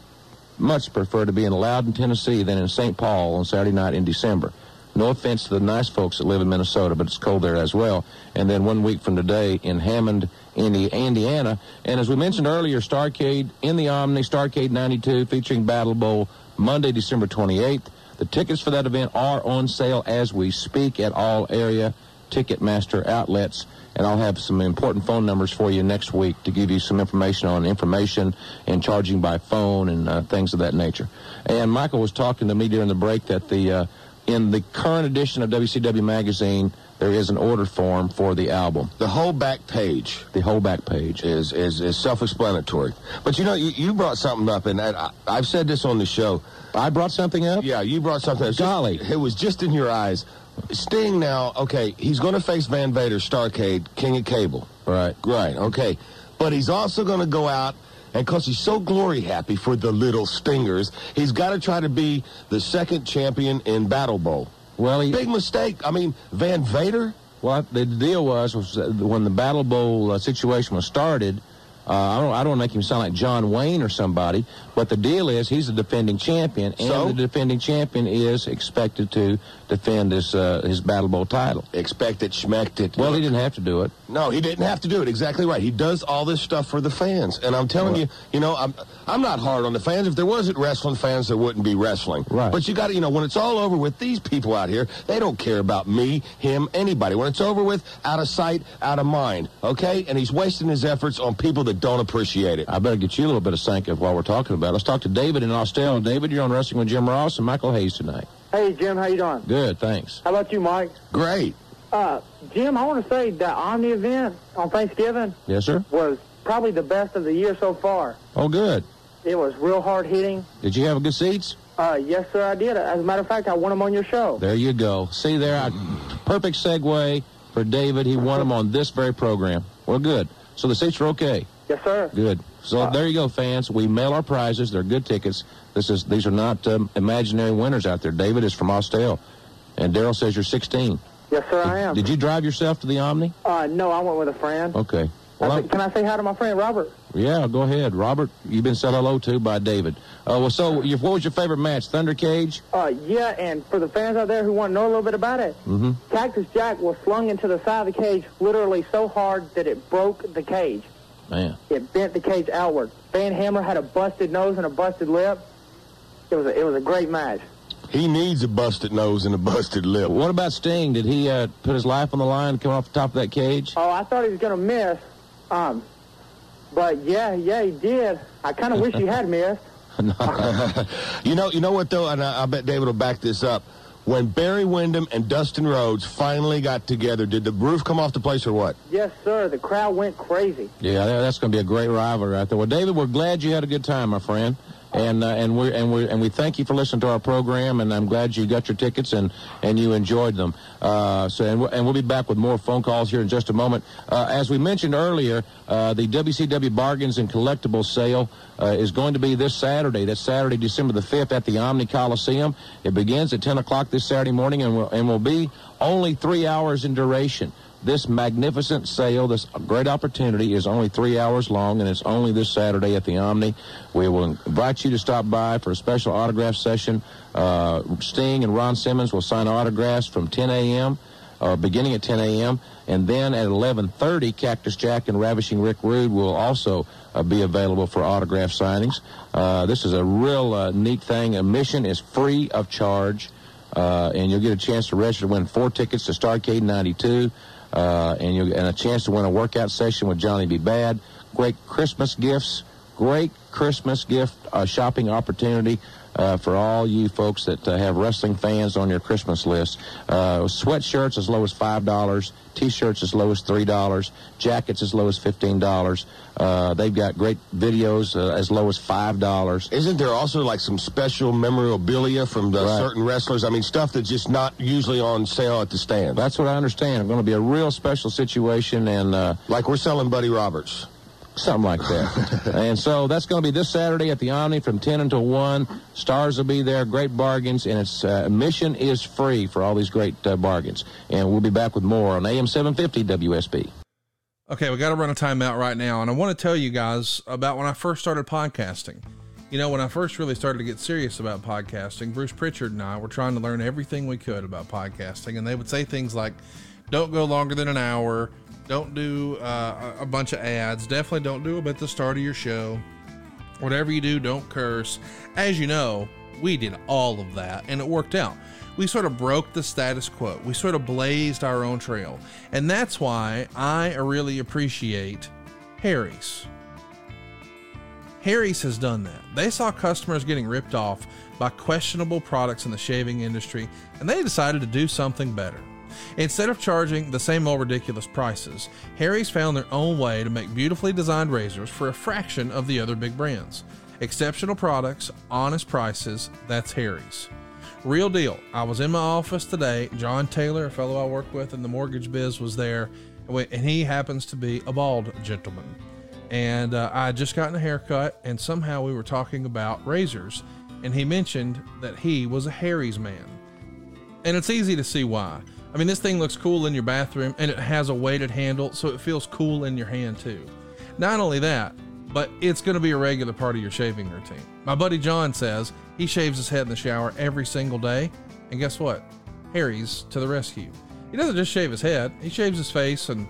much prefer to be in Loudon, Tennessee than in St. Paul on Saturday night in December. No offense to the nice folks that live in Minnesota, but it's cold there as well. And then one week from today in Hammond, Indi- Indiana. And as we mentioned earlier, Starcade in the Omni, Starcade 92 featuring Battle Bowl Monday, December 28th. The tickets for that event are on sale as we speak at all area Ticketmaster outlets. And I'll have some important phone numbers for you next week to give you some information on information and charging by phone and uh, things of that nature. And Michael was talking to me during the break that the uh, in the current edition of WCW magazine, there is an order form for the album. The whole back page. The whole back page is is, is self-explanatory. But you know, you, you brought something up, and I, I've said this on the show. I brought something up. Yeah, you brought something. up. Golly, it was just in your eyes. Sting now, okay, he's going to face Van Vader, Starcade, King of Cable. Right. Right. Okay, but he's also going to go out and because he's so glory happy for the little stingers, he's got to try to be the second champion in Battle Bowl. Well, he, big mistake. I mean, Van Vader. Well, the deal was was when the Battle Bowl uh, situation was started. Uh, I don't I don't make him sound like John Wayne or somebody, but the deal is he's the defending champion, and So? the defending champion is expected to defend his uh, his Battle Bowl title. Expect it, schmecked it. Well, he didn't have to do it. No, he didn't have to do it. Exactly right. He does all this stuff for the fans, and I'm telling you, you know, I'm I'm not hard on the fans. If there wasn't wrestling fans, there wouldn't be wrestling. Right. But you got to, you know, when it's all over with, these people out here, they don't care about me, him, anybody. When it's over with, out of sight, out of mind. Okay, and he's wasting his efforts on people that don't appreciate it. I better get you a little bit of Sanka while we're talking about it. Let's talk to David in Austell. David, you're on Wrestling with Jim Ross and Michael Hayes tonight. Hey, Jim, how you doing? Good, thanks. How about you, Mike? Great. Uh, Jim, I want to say the Omni event on Thanksgiving Yes, sir. was probably the best of the year so far. Oh, good. It was real hard hitting. Did you have good seats? Uh, yes, sir, I did. As a matter of fact, I won them on your show. There you go. See there, I, perfect segue for David. He won them on this very program. Well, good. So the seats are okay. Yes, sir. Good. So there you go, fans. We mail our prizes. They're good tickets. This is these are not um, imaginary winners out there. David is from Austell, and Daryl says you're 16. Yes, sir, I am. Did you drive yourself to the Omni? Uh, no, I went with a friend. Okay. I Well, can I say hi to my friend Robert? yeah, go ahead, Robert. You've been said hello to by David. Uh, well, so what was your favorite match? Thunder Cage. Uh, yeah, and for the fans out there who want to know a little bit about it, Mm-hmm. Cactus Jack was slung into the side of the cage literally so hard that it broke the cage. Man. It bent the cage outward. Van Hammer had a busted nose and a busted lip. It was a, it was a great match. He needs a busted nose and a busted lip. What about Sting? Did he uh, put his life on the line coming off the top of that cage? Oh, I thought he was gonna miss. Um, but yeah, yeah, he did. I kind of wish he had *laughs* missed. *laughs* you know, you know what though, and I, I bet David will back this up. When Barry Windham and Dustin Rhodes finally got together, did the roof come off the place or what? Yes, sir. The crowd went crazy. Yeah, that's going to be a great rivalry out there. Well, David, we're glad you had a good time, my friend, and uh, and we and we and we thank you for listening to our program. And I'm glad you got your tickets and and you enjoyed them. Uh, so and, and we'll be back with more phone calls here in just a moment. Uh, as we mentioned earlier, uh, the WCW Bargains and Collectibles sale uh, is going to be this Saturday. That's Saturday, December the 5th at the Omni Coliseum. It begins at 10 o'clock this Saturday morning and will, and will be only three hours in duration. This magnificent sale, this great opportunity is only three hours long, and it's only this Saturday at the Omni. We will invite you to stop by for a special autograph session. Uh, Sting and Ron Simmons will sign autographs from 10 a.m., uh, beginning at 10 a.m., and then at 11.30, Cactus Jack and Ravishing Rick Rude will also uh, be available for autograph signings. Uh, this is a real uh, neat thing. Admission is free of charge, uh, and you'll get a chance to register to win four tickets to Starcade 92 uh, and you and a chance to win a workout session with Johnny B. Bad. Great Christmas gifts, great Christmas gift uh, shopping opportunity. Uh, for all you folks that uh, have wrestling fans on your Christmas list. Uh, sweatshirts as low as $5, T-shirts as low as $3, jackets as low as $15. Uh, they've got great videos uh, as low as $5. Isn't there also like some special memorabilia from the Right. certain wrestlers? I mean, stuff that's just not usually on sale at the stand. That's what I understand. It's going to be a real special situation, and uh, like we're selling Buddy Roberts. Something like that. *laughs* and so that's going to be this Saturday at the Omni from 10 until 1. Stars will be there, great bargains, and its uh, admission is free for all these great uh, bargains. And we'll be back with more on AM 750 WSB. Okay, we got to run a timeout right now, and I want to tell you guys about when I first started podcasting. You know, when I first really started to get serious about podcasting, Bruce Prichard and I were trying to learn everything we could about podcasting, and they would say things like, "Don't go longer than an hour," "Don't do uh, a bunch of ads," "Definitely don't do them at the start of your show." Whatever you do, don't curse. As you know, we did all of that, and it worked out. We sort of broke the status quo. We sort of blazed our own trail. And that's why I really appreciate Harry's. Harry's has done that. They saw customers getting ripped off by questionable products in the shaving industry, and they decided to do something better. Instead of charging the same old ridiculous prices, Harry's found their own way to make beautifully designed razors for a fraction of the other big brands. Exceptional products, honest prices, that's Harry's. Real deal. I was in my office today. John Taylor, a fellow I work with in the mortgage biz, was there, and he happens to be a bald gentleman. And uh, I had just gotten a haircut, and somehow we were talking about razors, and he mentioned that he was a Harry's man. And it's easy to see why. I mean, this thing looks cool in your bathroom, and it has a weighted handle, so it feels cool in your hand too. Not only that, but it's going to be a regular part of your shaving routine. My buddy John says he shaves his head in the shower every single day, and guess what? Harry's to the rescue. He doesn't just shave his head; he shaves his face, and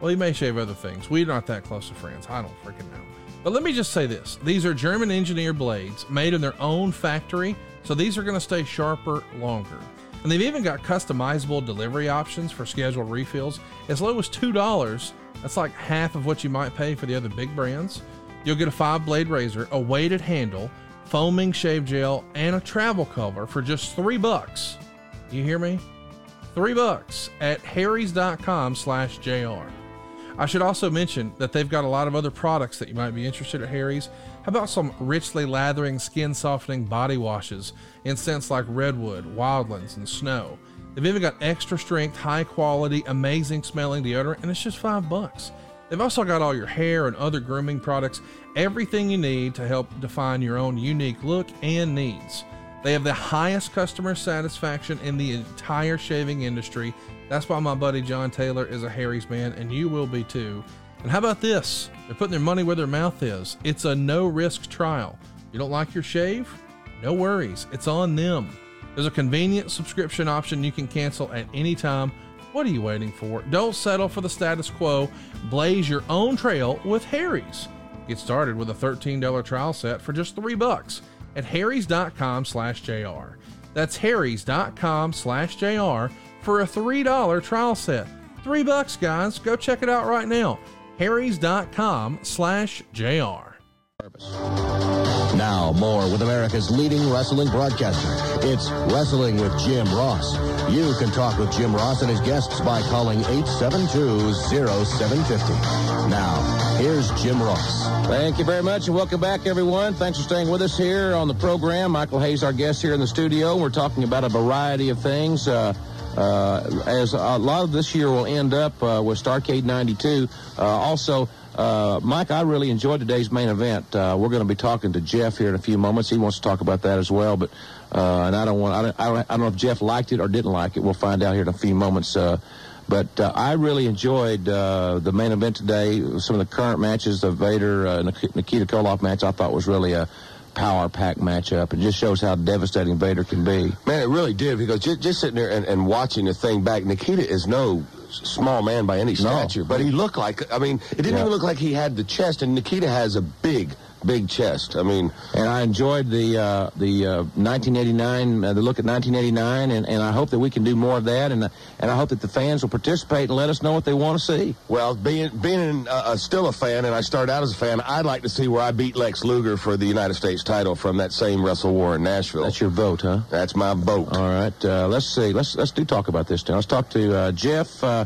well, he may shave other things. We're not that close to friends. I don't freaking know. But let me just say this: these are German engineered blades made in their own factory, so these are going to stay sharper longer. And they've even got customizable delivery options for scheduled refills as low as $2. That's like half of what you might pay for the other big brands. You'll get a five blade razor, a weighted handle, foaming shave gel, and a travel cover for just three bucks. You hear me? Three bucks at harrys.com slash JR. I should also mention that they've got a lot of other products that you might be interested at Harry's. How about some richly lathering, skin softening body washes in scents like redwood, wildlands, and snow? They've even got extra strength, high quality, amazing smelling deodorant, and it's just five bucks. They've also got all your hair and other grooming products, everything you need to help define your own unique look and needs. They have the highest customer satisfaction in the entire shaving industry. That's why my buddy John Taylor is a Harry's man, and you will be too. And how about this? They're putting their money where their mouth is. It's a no risk trial. You don't like your shave? No worries. It's on them. There's a convenient subscription option you can cancel at any time. What are you waiting for? Don't settle for the status quo. Blaze your own trail with Harry's. Get started with a $13 trial set for just three bucks at harrys.com slash JR. That's harrys.com slash JR for a $3 trial set. Three bucks, guys. Go check it out right now. harrys.com slash JR. Now, more with America's leading wrestling broadcaster. It's Wrestling with Jim Ross. You can talk with Jim Ross and his guests by calling 872-0750. Now, here's Jim Ross. Thank you very much, and welcome back, everyone. Thanks for staying with us here on the program. Michael Hayes, our guest here in the studio. We're talking about a variety of things. Uh, uh, as a lot of this year will end up uh, with Starcade 92. Uh, also, uh, Mike, I really enjoyed today's main event. Uh, we're going to be talking to Jeff here in a few moments. He wants to talk about that as well, but uh, and I don't want I don't, I don't I don't know if Jeff liked it or didn't like it. We'll find out here in a few moments. Uh, but uh, I really enjoyed uh, the main event today. Some of the current matches, the Vader uh, Nikita Koloff match, I thought was really a power pack matchup. It just shows how devastating Vader can be. Man, it really did because just, just sitting there and, and watching the thing back, Nikita is no small man by any stature, no. but he looked like, I mean, it didn't Yeah. even look like he had the chest, and Nikita has a big big chest. I mean, and I enjoyed the uh, the uh, 1989 uh, the look at 1989, and, and I hope that we can do more of that, and and I hope that the fans will participate and let us know what they want to see. Well, being being uh, still a fan, and I started out as a fan, I'd like to see where I beat Lex Luger for the United States title from that same Wrestle War in Nashville. That's your vote, huh? That's my vote. All right, uh, let's see. Let's let's do talk about this. Now. Let's talk to uh, Jeff. Uh,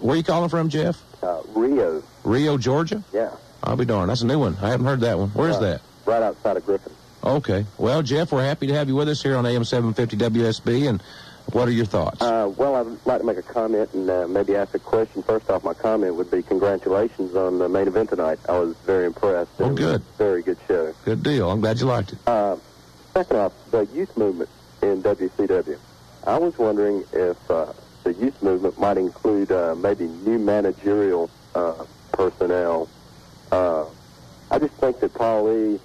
where are you calling from, Jeff? Uh, Rio. Rio, Georgia. Yeah. I'll be darned. That's a new one. I haven't heard that one. Where's that? Right outside of Griffin. Okay. Well, Jeff, we're happy to have you with us here on AM 750 WSB. And what are your thoughts? Uh, well, I'd like to make a comment and uh, maybe ask a question. First off, my comment would be congratulations on the main event tonight. I was very impressed. Oh, It good. Very good show. Good deal. I'm glad you liked it. Uh, second off, the youth movement in WCW. I was wondering if uh, the youth movement might include uh, maybe new managerial uh, personnel. Uh, I just think that Paulie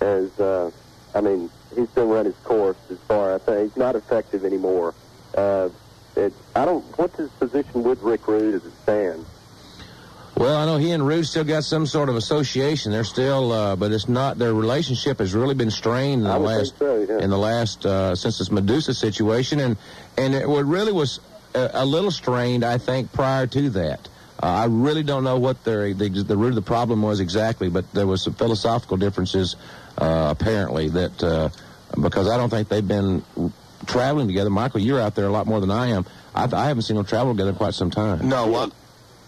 has, uh, I mean, he's been run his course as far. I think he's not effective anymore. Uh, it, I don't. What's his position with Rick Rude as it stands? Well, I know he and Rude still got some sort of association. They're still, uh, but it's not. Their relationship has really been strained in the last, so, yeah. in the last uh, since this Medusa situation, and and it really was a, a little strained, I think, prior to that. Uh, I really don't know what their the, the root of the problem was exactly, but there was some philosophical differences uh, apparently that uh, because I don't think they've been traveling together. Michael, you're out there a lot more than I am. I, I haven't seen them travel together in quite some time. No, what?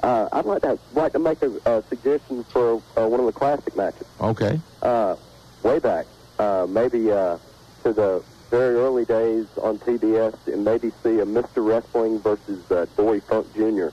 Uh, I'd like to like to make a, a suggestion for uh, one of the classic matches. Okay. uh, way back, uh, maybe uh, to the very early days on TBS, and maybe see a Mr. Wrestling versus uh, Dory Funk Jr.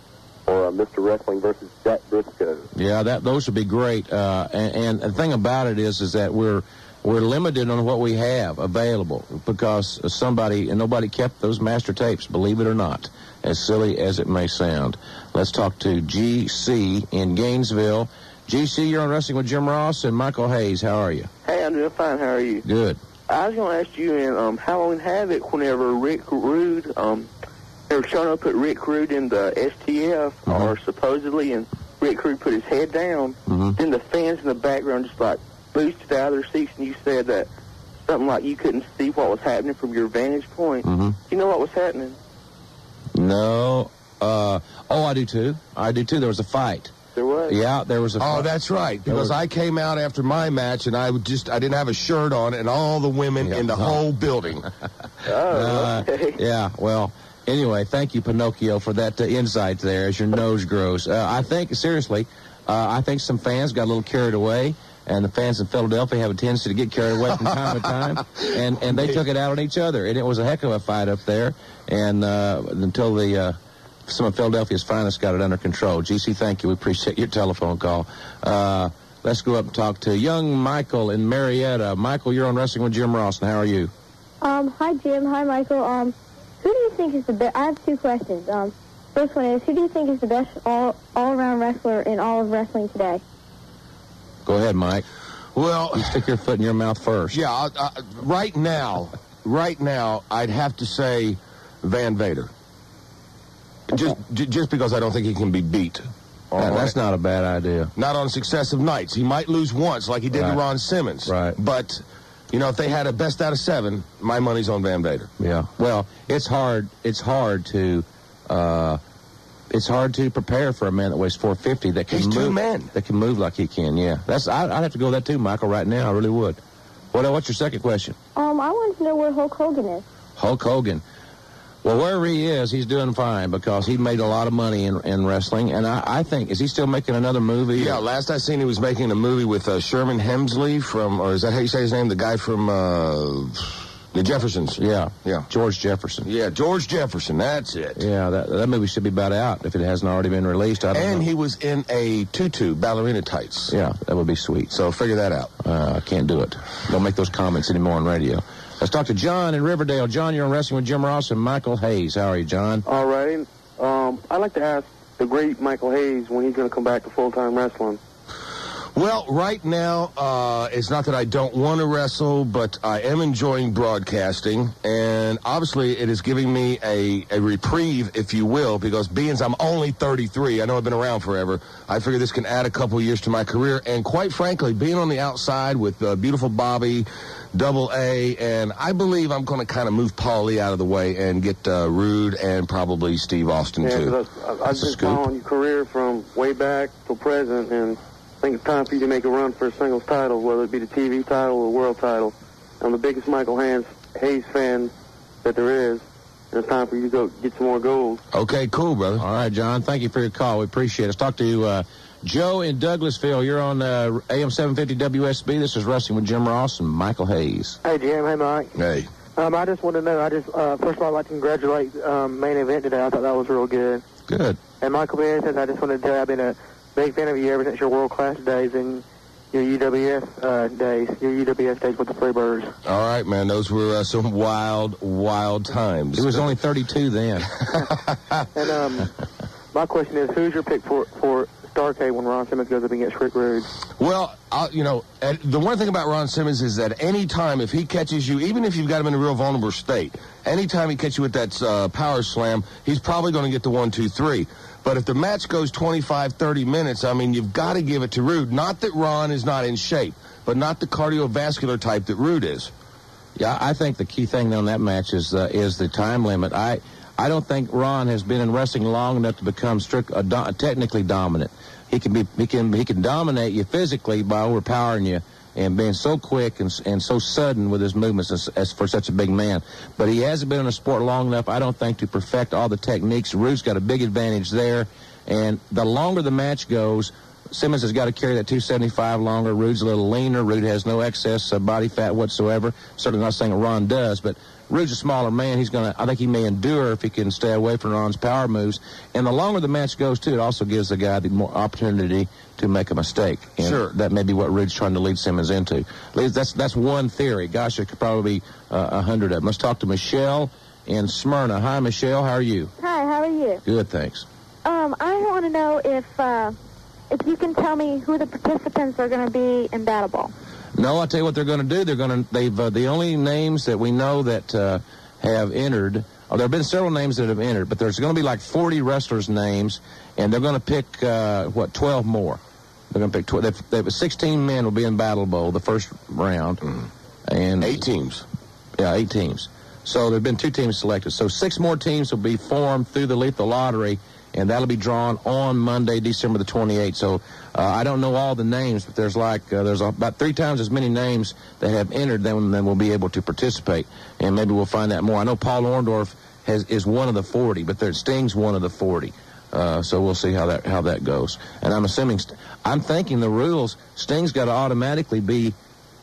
or a Mr. Wrestling versus Jack Briscoe. Yeah, that those would be great. Uh, and, and the thing about it is, is that we're we're limited on what we have available because somebody and nobody kept those master tapes. Believe it or not, as silly as it may sound. Let's talk to GC in Gainesville. GC, you're on Wrestling with Jim Ross and Michael Hayes. How are you? Hey, I'm doing fine. How are you? Good. I was going to ask you in um, Halloween Havoc whenever Rick Rude, um, they were showing up at Rick Rude in the STF, or supposedly, and Rick Rude put his head down. Then the fans in the background just like boosted out of their seats, and you said that something like you couldn't see what was happening from your vantage point. Mhm. You know what was happening? No. Uh, oh, I do too. I do too. There was a fight. There was. Yeah, there was a. Oh, that's right. Because was- I came out after my match and I just I didn't have a shirt on, and all the women in the whole building. *laughs* Uh, yeah, well, anyway, thank you, Pinocchio, for that uh, insight there as your nose grows. Uh, I think, seriously, uh, I think some fans got a little carried away, and the fans in Philadelphia have a tendency to get carried away from time to time, *laughs* and, and they took it out on each other. And it was a heck of a fight up there, and uh, until the. Uh, some of Philadelphia's finest got it under control. GC, thank you. We appreciate your telephone call. Uh, let's go up and talk to young Michael in Marietta. Michael, you're on Wrestling with Jim Ross, and how are you? Um, hi Jim, hi Michael. Um, who do you think is the best? I have two questions. Um, first one is, who do you think is the best all all around wrestler in all of wrestling today? Go ahead, Mike. Well, you stick your foot in your mouth first. Yeah, I, I, right now, right now, I'd have to say Van Vader. Just j- just because I don't think he can be beat. That- that's not a bad idea. Not on successive nights. He might lose once, like he did Right. to Ron Simmons. Right. But, you know, if they had a best out of seven, my money's on Van Vader. Yeah. Well, it's hard. It's hard to. Uh, it's hard to prepare for a man that weighs 450 that can He's move. two men. That can move like he can. Yeah. That's. I, I'd have to go with that too, Michael. Right now, I really would. What? What's your second question? Um, I want to know where Hulk Hogan is. Hulk Hogan. Well, wherever he is, he's doing fine because he made a lot of money in, in wrestling, and I, I think is he still making another movie? Yeah, last I seen he was making a movie with uh, Sherman Hemsley from, or is that how you say his name? The guy from uh, the Jeffersons. Yeah. Yeah. George Jefferson. Yeah, George Jefferson. That's it. Yeah, that, that movie should be about out if it hasn't already been released. I don't And know. he was in a tutu, ballerina tights. Yeah, that would be sweet. So figure that out. Uh, I can't do it. Don't make those comments anymore on radio. Let's talk to John in Riverdale. John, you're on Wrestling with Jim Ross and Michael Hayes. How are you, John? All right. Um, I'd like to ask the great Michael Hayes when he's going to come back to full-time wrestling. Well, right now, uh, it's not that I don't want to wrestle, but I am enjoying broadcasting, and obviously it is giving me a, a reprieve, if you will, because being I'm only 33, I know I've been around forever, I figure this can add a couple years to my career, and quite frankly, being on the outside with uh, beautiful Bobby, Double A, and I believe I'm going to kind of move Paulie out of the way and get uh, Rude and probably Steve Austin, Yeah, too. 'cause I, I've That's scoop. following your career from way back to present, and I think it's time for you to make a run for a singles title, whether it be the TV title or the world title. I'm the biggest Michael Hayes, Hayes fan that there is, and it's time for you to go get some more gold. Okay, cool, brother. All right, John. Thank you for your call. We appreciate it. Let's talk to uh, Joe in Douglasville. You're on uh, AM 750 WSB. This is Wrestling with Jim Ross and Michael Hayes. Hey, Jim. Hey, Mike. Hey. Um, I just want to know. I just uh, first of all, I'd like to congratulate um, main event today. I thought that was real good. Good. And Michael Benitez, I just wanted to tell you I've been a big fan of you ever since your world class days and your UWF uh, days, your UWF days with the Freebirds. All right, man. Those were uh, some wild, wild times. He was only 32 then. *laughs* And um, my question is, who's your pick for for Starcade when Ron Simmons goes up against Rick Rude? Well, uh, you know, the one thing about Ron Simmons is that any time if he catches you, even if you've got him in a real vulnerable state, anytime he catches you with that uh, power slam, he's probably going to get the one, two, three. But if the match goes 25, 30 minutes, I mean, you've got to give it to Rude. Not that Ron is not in shape, but not the cardiovascular type that Rude is. Yeah, I think the key thing on that match is uh, is the time limit. I I don't think Ron has been in wrestling long enough to become strict, uh, do, technically dominant. He can be he can he can dominate you physically by overpowering you and being so quick and, and so sudden with his movements as, as for such a big man. But he hasn't been in a sport long enough, I don't think, to perfect all the techniques. Rude's got a big advantage there, and the longer the match goes. Simmons has got to carry that 275 longer. Rude's a little leaner. Rude has no excess uh, body fat whatsoever. Certainly not saying Ron does, but Rude's a smaller man. He's going to, I think he may endure if he can stay away from Ron's power moves. And the longer the match goes, too, it also gives the guy the more opportunity to make a mistake. And Sure. That may be what Rude's trying to lead Simmons into. At That's, that's one theory. Gosh, there could probably be uh, a hundred of them. Let's talk to Michelle in Smyrna. Hi, Michelle. How are you? Hi, how are you? Good, thanks. Um, I want to know if uh, if you can tell me who the participants are going to be in Battle Bowl. No, I'll tell you what they're going to do. They're going to, they've, uh, the only names that we know that uh, have entered, oh, there have been several names that have entered, but there's going to be like 40 wrestlers' names, and they're going to pick, uh, what, 12 more. They're going to pick 12. They've, they've, 16 men will be in Battle Bowl, the first round. And Eight teams. Yeah, eight teams. So there have been two teams selected. So six more teams will be formed through the lethal lottery, and that'll be drawn on Monday, December the 28th. So uh, I don't know all the names, but there's like uh, there's about three times as many names that have entered than than will be able to participate, and maybe we'll find out more. I know Paul Orndorff has is one of the 40, but there Sting's one of the 40. Uh, so we'll see how that how that goes. And I'm assuming, St- I'm thinking the rules, Sting's got to automatically be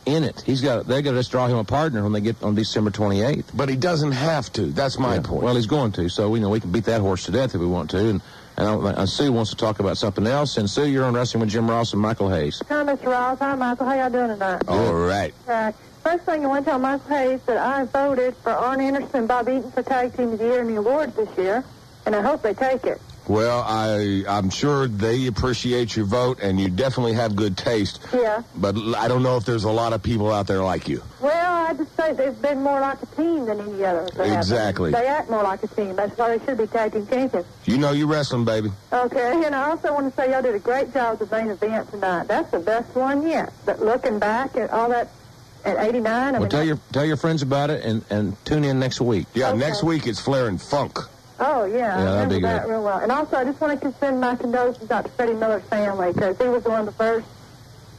in it. He's got they're going to just draw him a partner when they get on December 28th. But he doesn't have to. That's my point. Well, he's going to, so we know we can beat that horse to death if we want to. And and, I, and Sue wants to talk about something else. And Sue, you're on Wrestling with Jim Ross and Michael Hayes. Hi, Mr. Ross. Hi, Michael. How y'all doing tonight? All right. Uh, first thing I want to tell Michael Hayes that I voted for Arn Anderson and Bob Eaton for Tag Team of the Year in the awards this year, and I hope they take it. Well, I I'm sure they appreciate your vote, and you definitely have good taste. Yeah. But I don't know if there's a lot of people out there like you. Well, I just say they've been more like a team than any other. They have. Exactly. They act more like a team. That's why they should be tag team champions. You know you're wrestling, baby. Okay, and I also want to say y'all did a great job with the main event tonight. That's the best one yet. But looking back at all that at 89, I Well, mean, tell your tell your friends about it and, and tune in next week. Yeah, Okay. next week it's Flair and Funk. Oh, yeah. Yeah, I that'd be remember that good. real well. And also, I just want to send my condolences out to Freddie Miller's family because he was one of the first.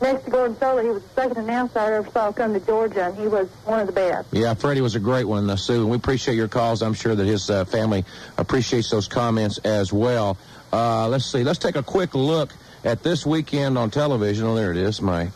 Next to Gordon Solie, he was the second announcer I ever saw come to Georgia, and he was one of the best. Yeah, Freddie was a great one, uh, Sue, and we appreciate your calls. I'm sure that his uh, family appreciates those comments as well. Uh, let's see. Let's take a quick look at this weekend on television. Oh, there it is, my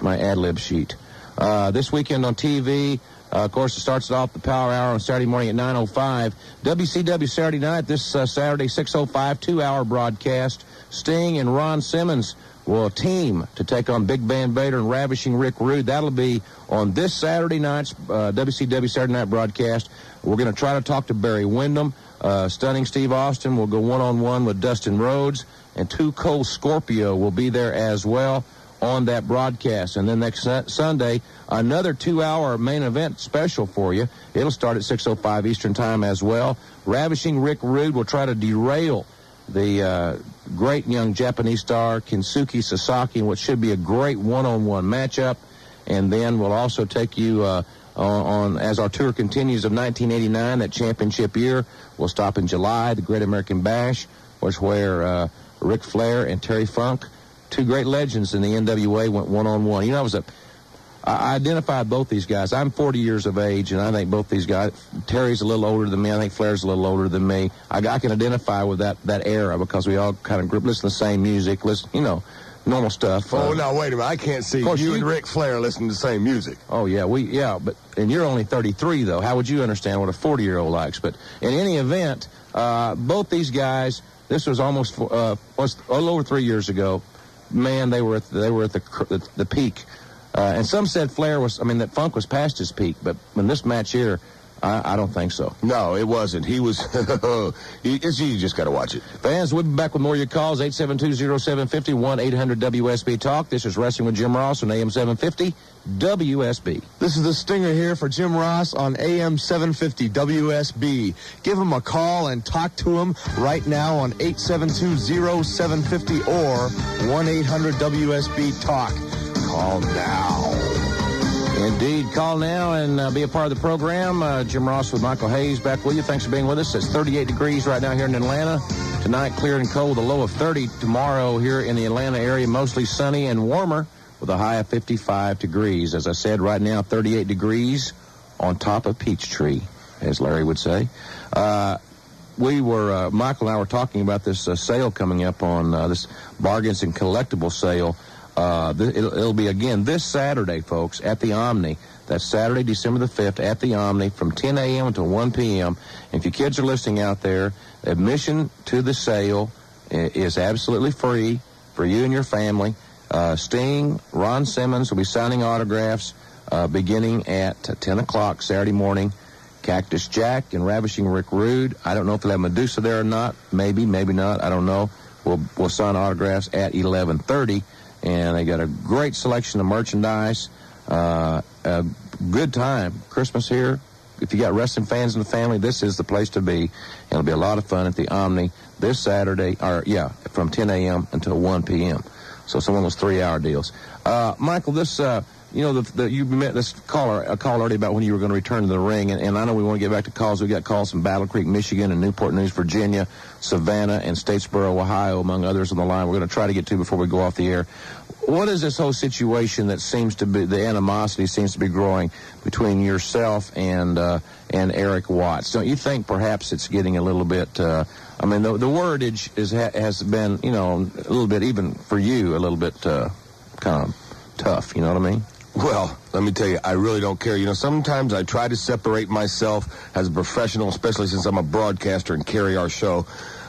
my ad lib sheet. Uh, this weekend on TV, uh, of course, it starts off the Power Hour on Saturday morning at 9:05. WCW Saturday night this uh, Saturday 6:05, two-hour broadcast. Sting and Ron Simmons will team to take on Big Van Vader and Ravishing Rick Rude. That'll be on this Saturday night's uh, WCW Saturday night broadcast. We're going to try to talk to Barry Windham. Uh, Stunning Steve Austin will go one-on-one with Dustin Rhodes, and Two Cold Scorpio will be there as well. On that broadcast. And then next su- Sunday, another two-hour main event special for you. It'll start at 6.05 Eastern Time as well. Ravishing Rick Rude will try to derail the uh, great young Japanese star Kensuke Sasaki in what should be a great one-on-one matchup. And then we'll also take you uh, on, on as our tour continues of 1989, that championship year. We'll stop in July, the Great American Bash, was where uh, Ric Flair and Terry Funk, two great legends in the NWA, went one-on-one. You know, I was a I identified both these guys. I'm 40 years of age, and I think both these guys. Terry's a little older than me. I think Flair's a little older than me. I, I can identify with that that era because we all kind of group listen to the same music, listen, you know, normal stuff. Oh, Uh, no, wait a minute. I can't see you, you- and Ric Flair listening to the same music. Oh yeah, we yeah, but and you're only 33 though. How would you understand what a 40 year old likes? But in any event, uh, both these guys. This was almost uh, was a little over three years ago. Man, they were at the, they were at the the, the peak. Uh, and some said Flair was. I mean, that Funk was past his peak. But in this match here, I, I don't think so. No, it wasn't. He was. *laughs* he, it's, you just got to watch it. Fans, we'll be back with more of your calls. 872-0750, 1-800-WSB Talk. This is Wrestling with Jim Ross on AM 750 WSB. This is the Stinger here for Jim Ross on AM 750 WSB. Give him a call and talk to him right now on 872-0750 or 1-800-WSB Talk. Call now. Indeed. Call now and uh, be a part of the program. Uh, Jim Ross with Michael Hayes back with you. Thanks for being with us. It's 38 degrees right now here in Atlanta. Tonight, clear and cold, a low of 30. Tomorrow, here in the Atlanta area, mostly sunny and warmer with a high of 55 degrees. As I said, right now, 38 degrees on top of Peachtree, as Larry would say. Uh, we were, uh, Michael and I were talking about this uh, sale coming up on uh, this bargains and collectible sale. Uh, th- it'll, it'll be again this Saturday, folks, at the Omni. That's Saturday, December the 5th at the Omni from 10 a.m. until 1 p.m. If your kids are listening out there, admission to the sale is absolutely free for you and your family. Uh, Sting, Ron Simmons will be signing autographs uh, beginning at 10 o'clock Saturday morning. Cactus Jack and Ravishing Rick Rude. I don't know if they'll have Medusa there or not. Maybe, maybe not. I don't know. We'll, we'll sign autographs at 11:30, and they got a great selection of merchandise. Uh, a good time. Christmas here. If you got wrestling fans in the family, this is the place to be. It'll be a lot of fun at the Omni this Saturday, or yeah, from 10 a.m. until 1 p.m. So some of those three-hour deals. Uh, Michael, this. Uh, you know, the, the, you met this caller, a call already about when you were going to return to the ring, and, and I know we want to get back to calls. We got calls from Battle Creek, Michigan, and Newport News, Virginia, Savannah, and Statesboro, Ohio, among others on the line. We're going to try to get to before we go off the air. What is this whole situation that seems to be the animosity seems to be growing between yourself and uh, and Erik Watts? Don't you think perhaps it's getting a little bit? Uh, I mean, the, the wordage is ha- has been, you know, a little bit even for you, a little bit uh, kind of tough. You know what I mean? Well, let me tell you, I really don't care. You know, sometimes I try to separate myself as a professional, especially since I'm a broadcaster and carry our show,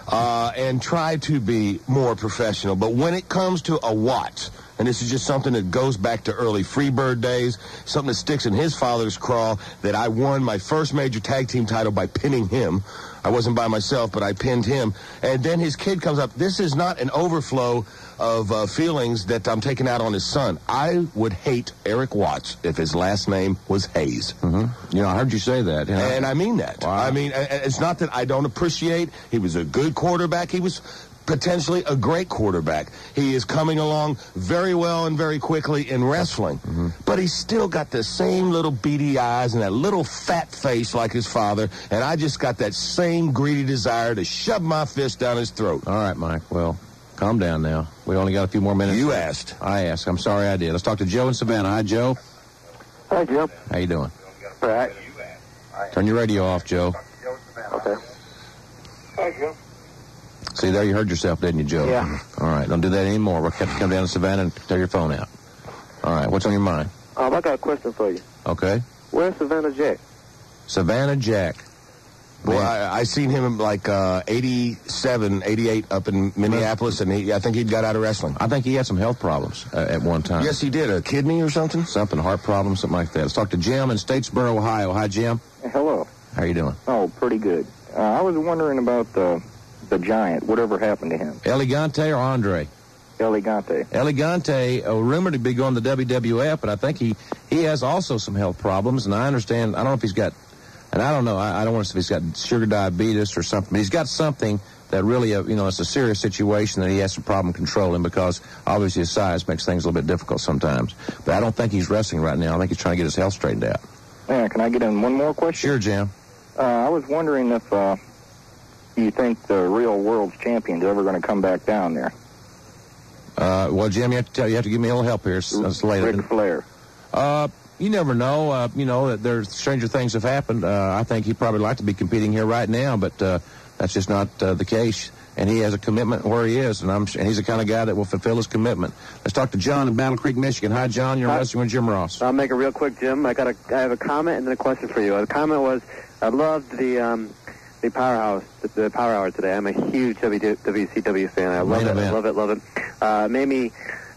uh, and try to be more professional. But when it comes to a Watts, and this is just something that goes back to early Freebird days, something that sticks in his father's craw, that I won my first major tag team title by pinning him. I wasn't by myself, but I pinned him. And then his kid comes up. This is not an overflow of uh, feelings that I'm taking out on his son. I would hate Erik Watts if his last name was Hayes. Mm-hmm. You know, I heard you say that. you know. And I mean that. I mean, it's not that I don't appreciate. He was a good quarterback. He was potentially a great quarterback. He is coming along very well and very quickly in wrestling. Mm-hmm. But he's still got the same little beady eyes and that little fat face like his father. And I just got that same greedy desire to shove my fist down his throat. All right, Mike. Well, calm down now. We only got a few more minutes. You asked. I asked. I'm sorry I did. Let's talk to Joe in Savannah. Hi, Joe. Hi, Joe. How you doing? Right. Turn your radio off, Joe. Okay. Hi, Jim. See there, you heard yourself, didn't you, Joe? Yeah. *laughs* All right, don't do that anymore. We'll have to come down to Savannah and tear your phone out. All right, what's on your mind? Um, I got a question for you. Okay. Where's Savannah Jack? Savannah Jack. Well, I, I seen him like uh, 87, 88 up in Minneapolis, and he, I think he'd got out of wrestling. I think he had some health problems uh, at one time. Yes, he did. A kidney or something? Something, heart problems, something like that. Let's talk to Jim in Statesboro, Ohio. Hi, Jim. Hello. How you doing? Oh, pretty good. Uh, I was wondering about the the giant. Whatever happened to him? El Gigante or Andre? El Gigante. Elegante, uh, rumored to be going to WWF, but I think he he has also some health problems, and I understand. I don't know if he's got, and I don't know. I, I don't want to say he's got sugar diabetes or something, but he's got something that really, uh, you know, it's a serious situation that he has some problem controlling because obviously his size makes things a little bit difficult sometimes. But I don't think he's wrestling right now. I think he's trying to get his health straightened out. Yeah, can I get in one more question? Sure, Jim. Uh, I was wondering if uh, you think the real world's champion's ever going to come back down there. Uh, well, Jim, you have to tell you have to give me a little help here. It's, it's late. Ric Flair. You never know. Uh, you know that there's stranger things have happened. Uh, I think he'd probably like to be competing here right now, but uh, that's just not uh, the case. And he has a commitment where he is, and I'm and he's the kind of guy that will fulfill his commitment. Let's talk to John in Battle Creek, Michigan. Hi, John. You're Hi. wrestling with Jim Ross. I'll make it real quick, Jim. I got a, I have a comment and then a question for you. The comment was, I loved the, um, the powerhouse, the, the power hour today. I'm a huge WCW fan. I love Main it, event. love it, love it. Uh, made me,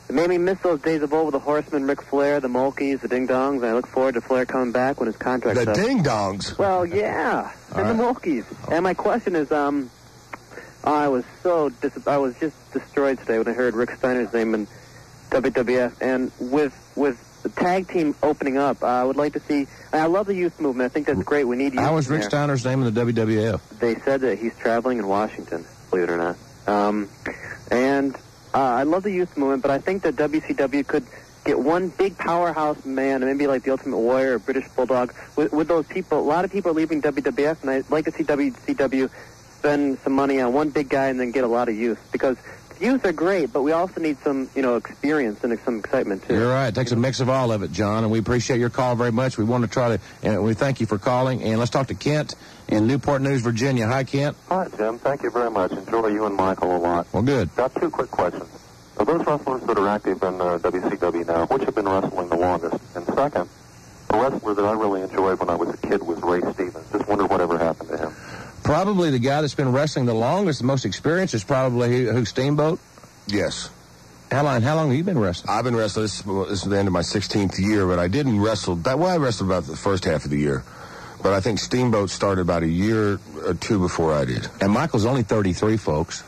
it made me miss those days of old with the Horsemen, Ric Flair, the Mulkeys, the Ding Dongs, and I look forward to Flair coming back when his contract's The up. ding dongs. Well, yeah, and the Mulkeys. And my question is, um, I was so dis- I was just destroyed today when I heard Rick Steiner's name in WWF, and with with the tag team opening up, I would like to see. I love the youth movement. I think that's great. We need youth. How was in Rick there. Steiner's name in the WWF? They said that he's traveling in Washington. Believe it or not. Um, and uh, I love the youth movement, but I think that WCW could get one big powerhouse man, maybe like the Ultimate Warrior or British Bulldog, with, with those people. A lot of people are leaving WWF, and I'd like to see WCW spend some money on one big guy and then get a lot of youth because youth are great, but we also need some, you know, experience and some excitement too. You're right. It takes a mix of all of it, John, and we appreciate your call very much. We want to try to, and we thank you for calling. And let's talk to Kent in Newport News, Virginia. Hi, Kent. Hi, Jim. Thank you very much. Enjoy you and Michael a lot. Well, good. Got two quick questions. Of those wrestlers that are active in uh, WCW now, which have been wrestling the longest? And second, a wrestler that I really enjoyed when I was a kid was Ray Stevens. Just wonder whatever happened to him. Probably the guy that's been wrestling the longest, the most experienced, is probably who, who Steamboat. Yes. How long? How long have you been wrestling? I've been wrestling. This, this is the end of my 16th year, but I didn't wrestle. That well, I wrestled about the first half of the year, but I think Steamboat started about a year or two before I did. And Michael's only 33, folks.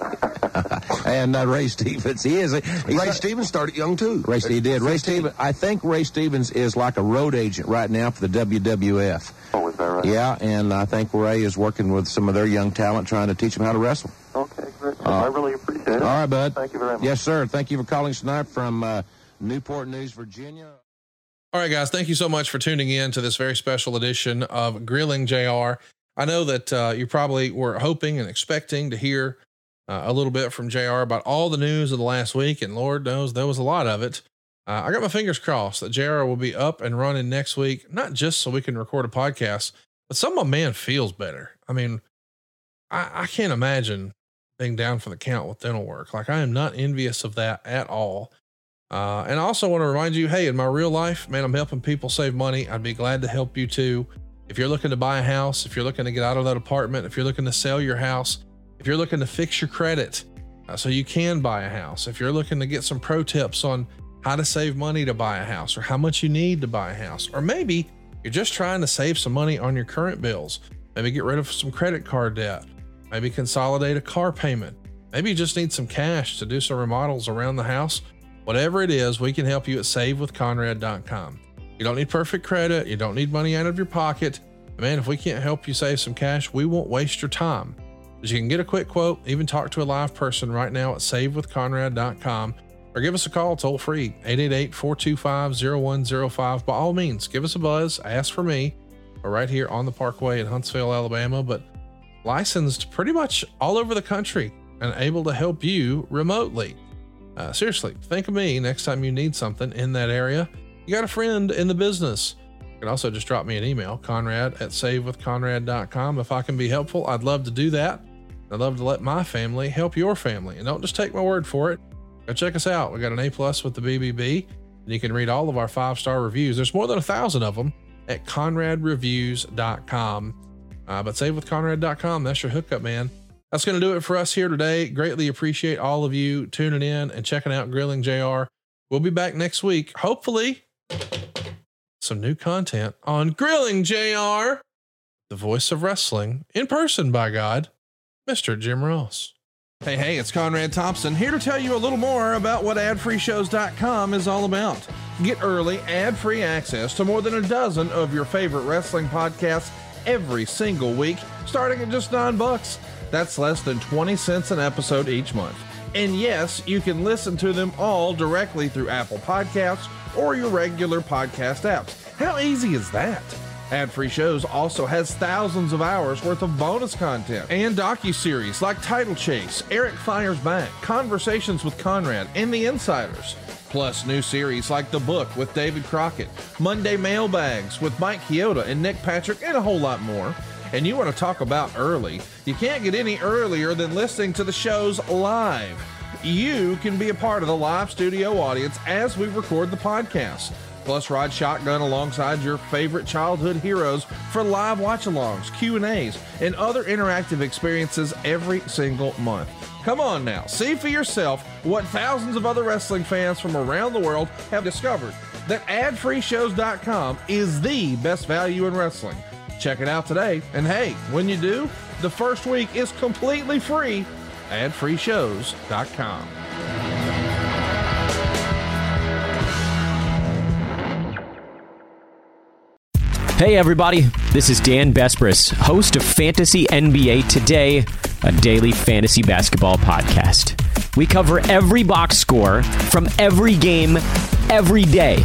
*laughs* and uh, Ray Stevens, he is. He's Ray Stevens started young too. Ray, he did. Ray Stevens. I think Ray Stevens is like a road agent right now for the WWF. Oh, is that right? Yeah, and I think Ray is working with some of their young talent, trying to teach them how to wrestle. Okay, great. Uh, I really appreciate it. All right, bud. Thank you very much. Yes, sir. Thank you for calling tonight from uh, Newport News, Virginia. All right, guys, thank you so much for tuning in to this very special edition of Grilling JR. I know that uh, you probably were hoping and expecting to hear uh, a little bit from JR about all the news of the last week, and Lord knows there was a lot of it. Uh, I got my fingers crossed that JR will be up and running next week, not just so we can record a podcast, but some of my man feels better. I mean, I, I can't imagine being down for the count with dental work. Like, I am not envious of that at all. Uh, and I also want to remind you, hey, in my real life, man, I'm helping people save money. I'd be glad to help you too. If you're looking to buy a house, if you're looking to get out of that apartment, if you're looking to sell your house, if you're looking to fix your credit uh, so you can buy a house, if you're looking to get some pro tips on how to save money to buy a house or how much you need to buy a house, or maybe you're just trying to save some money on your current bills, maybe get rid of some credit card debt, maybe consolidate a car payment, maybe you just need some cash to do some remodels around the house. Whatever it is, we can help you at savewithconrad.com. You don't need perfect credit. You don't need money out of your pocket. Man, if we can't help you save some cash, we won't waste your time. But you can get a quick quote, even talk to a live person right now at savewithconrad.com or give us a call toll free 888-425-0105. By all means, give us a buzz, ask for me. We're right here on the Parkway in Huntsville, Alabama, but licensed pretty much all over the country and able to help you remotely. Uh, seriously, think of me next time you need something in that area. You got a friend in the business. You can also just drop me an email, conrad at savewithconrad.com. If I can be helpful, I'd love to do that. I'd love to let my family help your family. And don't just take my word for it. Go check us out. We got an A plus with the BBB, and you can read all of our five star reviews. There's more than a thousand of them at conradreviews.com. Uh, but savewithconrad.com, that's your hookup, man. That's going to do it for us here today. Greatly appreciate all of you tuning in and checking out Grilling JR. We'll be back next week, hopefully, some new content on Grilling JR, the voice of wrestling in person, by God, Mr. Jim Ross. Hey, hey, it's Conrad Thompson here to tell you a little more about what adfreeshows.com is all about. Get early, ad free access to more than a dozen of your favorite wrestling podcasts every single week, starting at just nine bucks. That's less than 20 cents an episode each month. And yes, you can listen to them all directly through Apple Podcasts or your regular podcast apps. How easy is that? Ad Free Shows also has thousands of hours worth of bonus content and docu-series like Title Chase, Eric Fires Back, Conversations with Conrad, and The Insiders. Plus new series like The Book with David Crockett, Monday Mailbags with Mike Chioda and Nick Patrick, and a whole lot more. And you want to talk about early? You can't get any earlier than listening to the shows live. You can be a part of the live studio audience as we record the podcast. Plus, ride shotgun alongside your favorite childhood heroes for live watch-alongs, Q&As, and other interactive experiences every single month. Come on now, see for yourself what thousands of other wrestling fans from around the world have discovered that adfreeshows.com is the best value in wrestling. Check it out today. And hey, when you do, the first week is completely free. adfreeshows.com. Hey, everybody, this is Dan Besbris, host of Fantasy NBA Today, a daily fantasy basketball podcast. We cover every box score from every game, every day,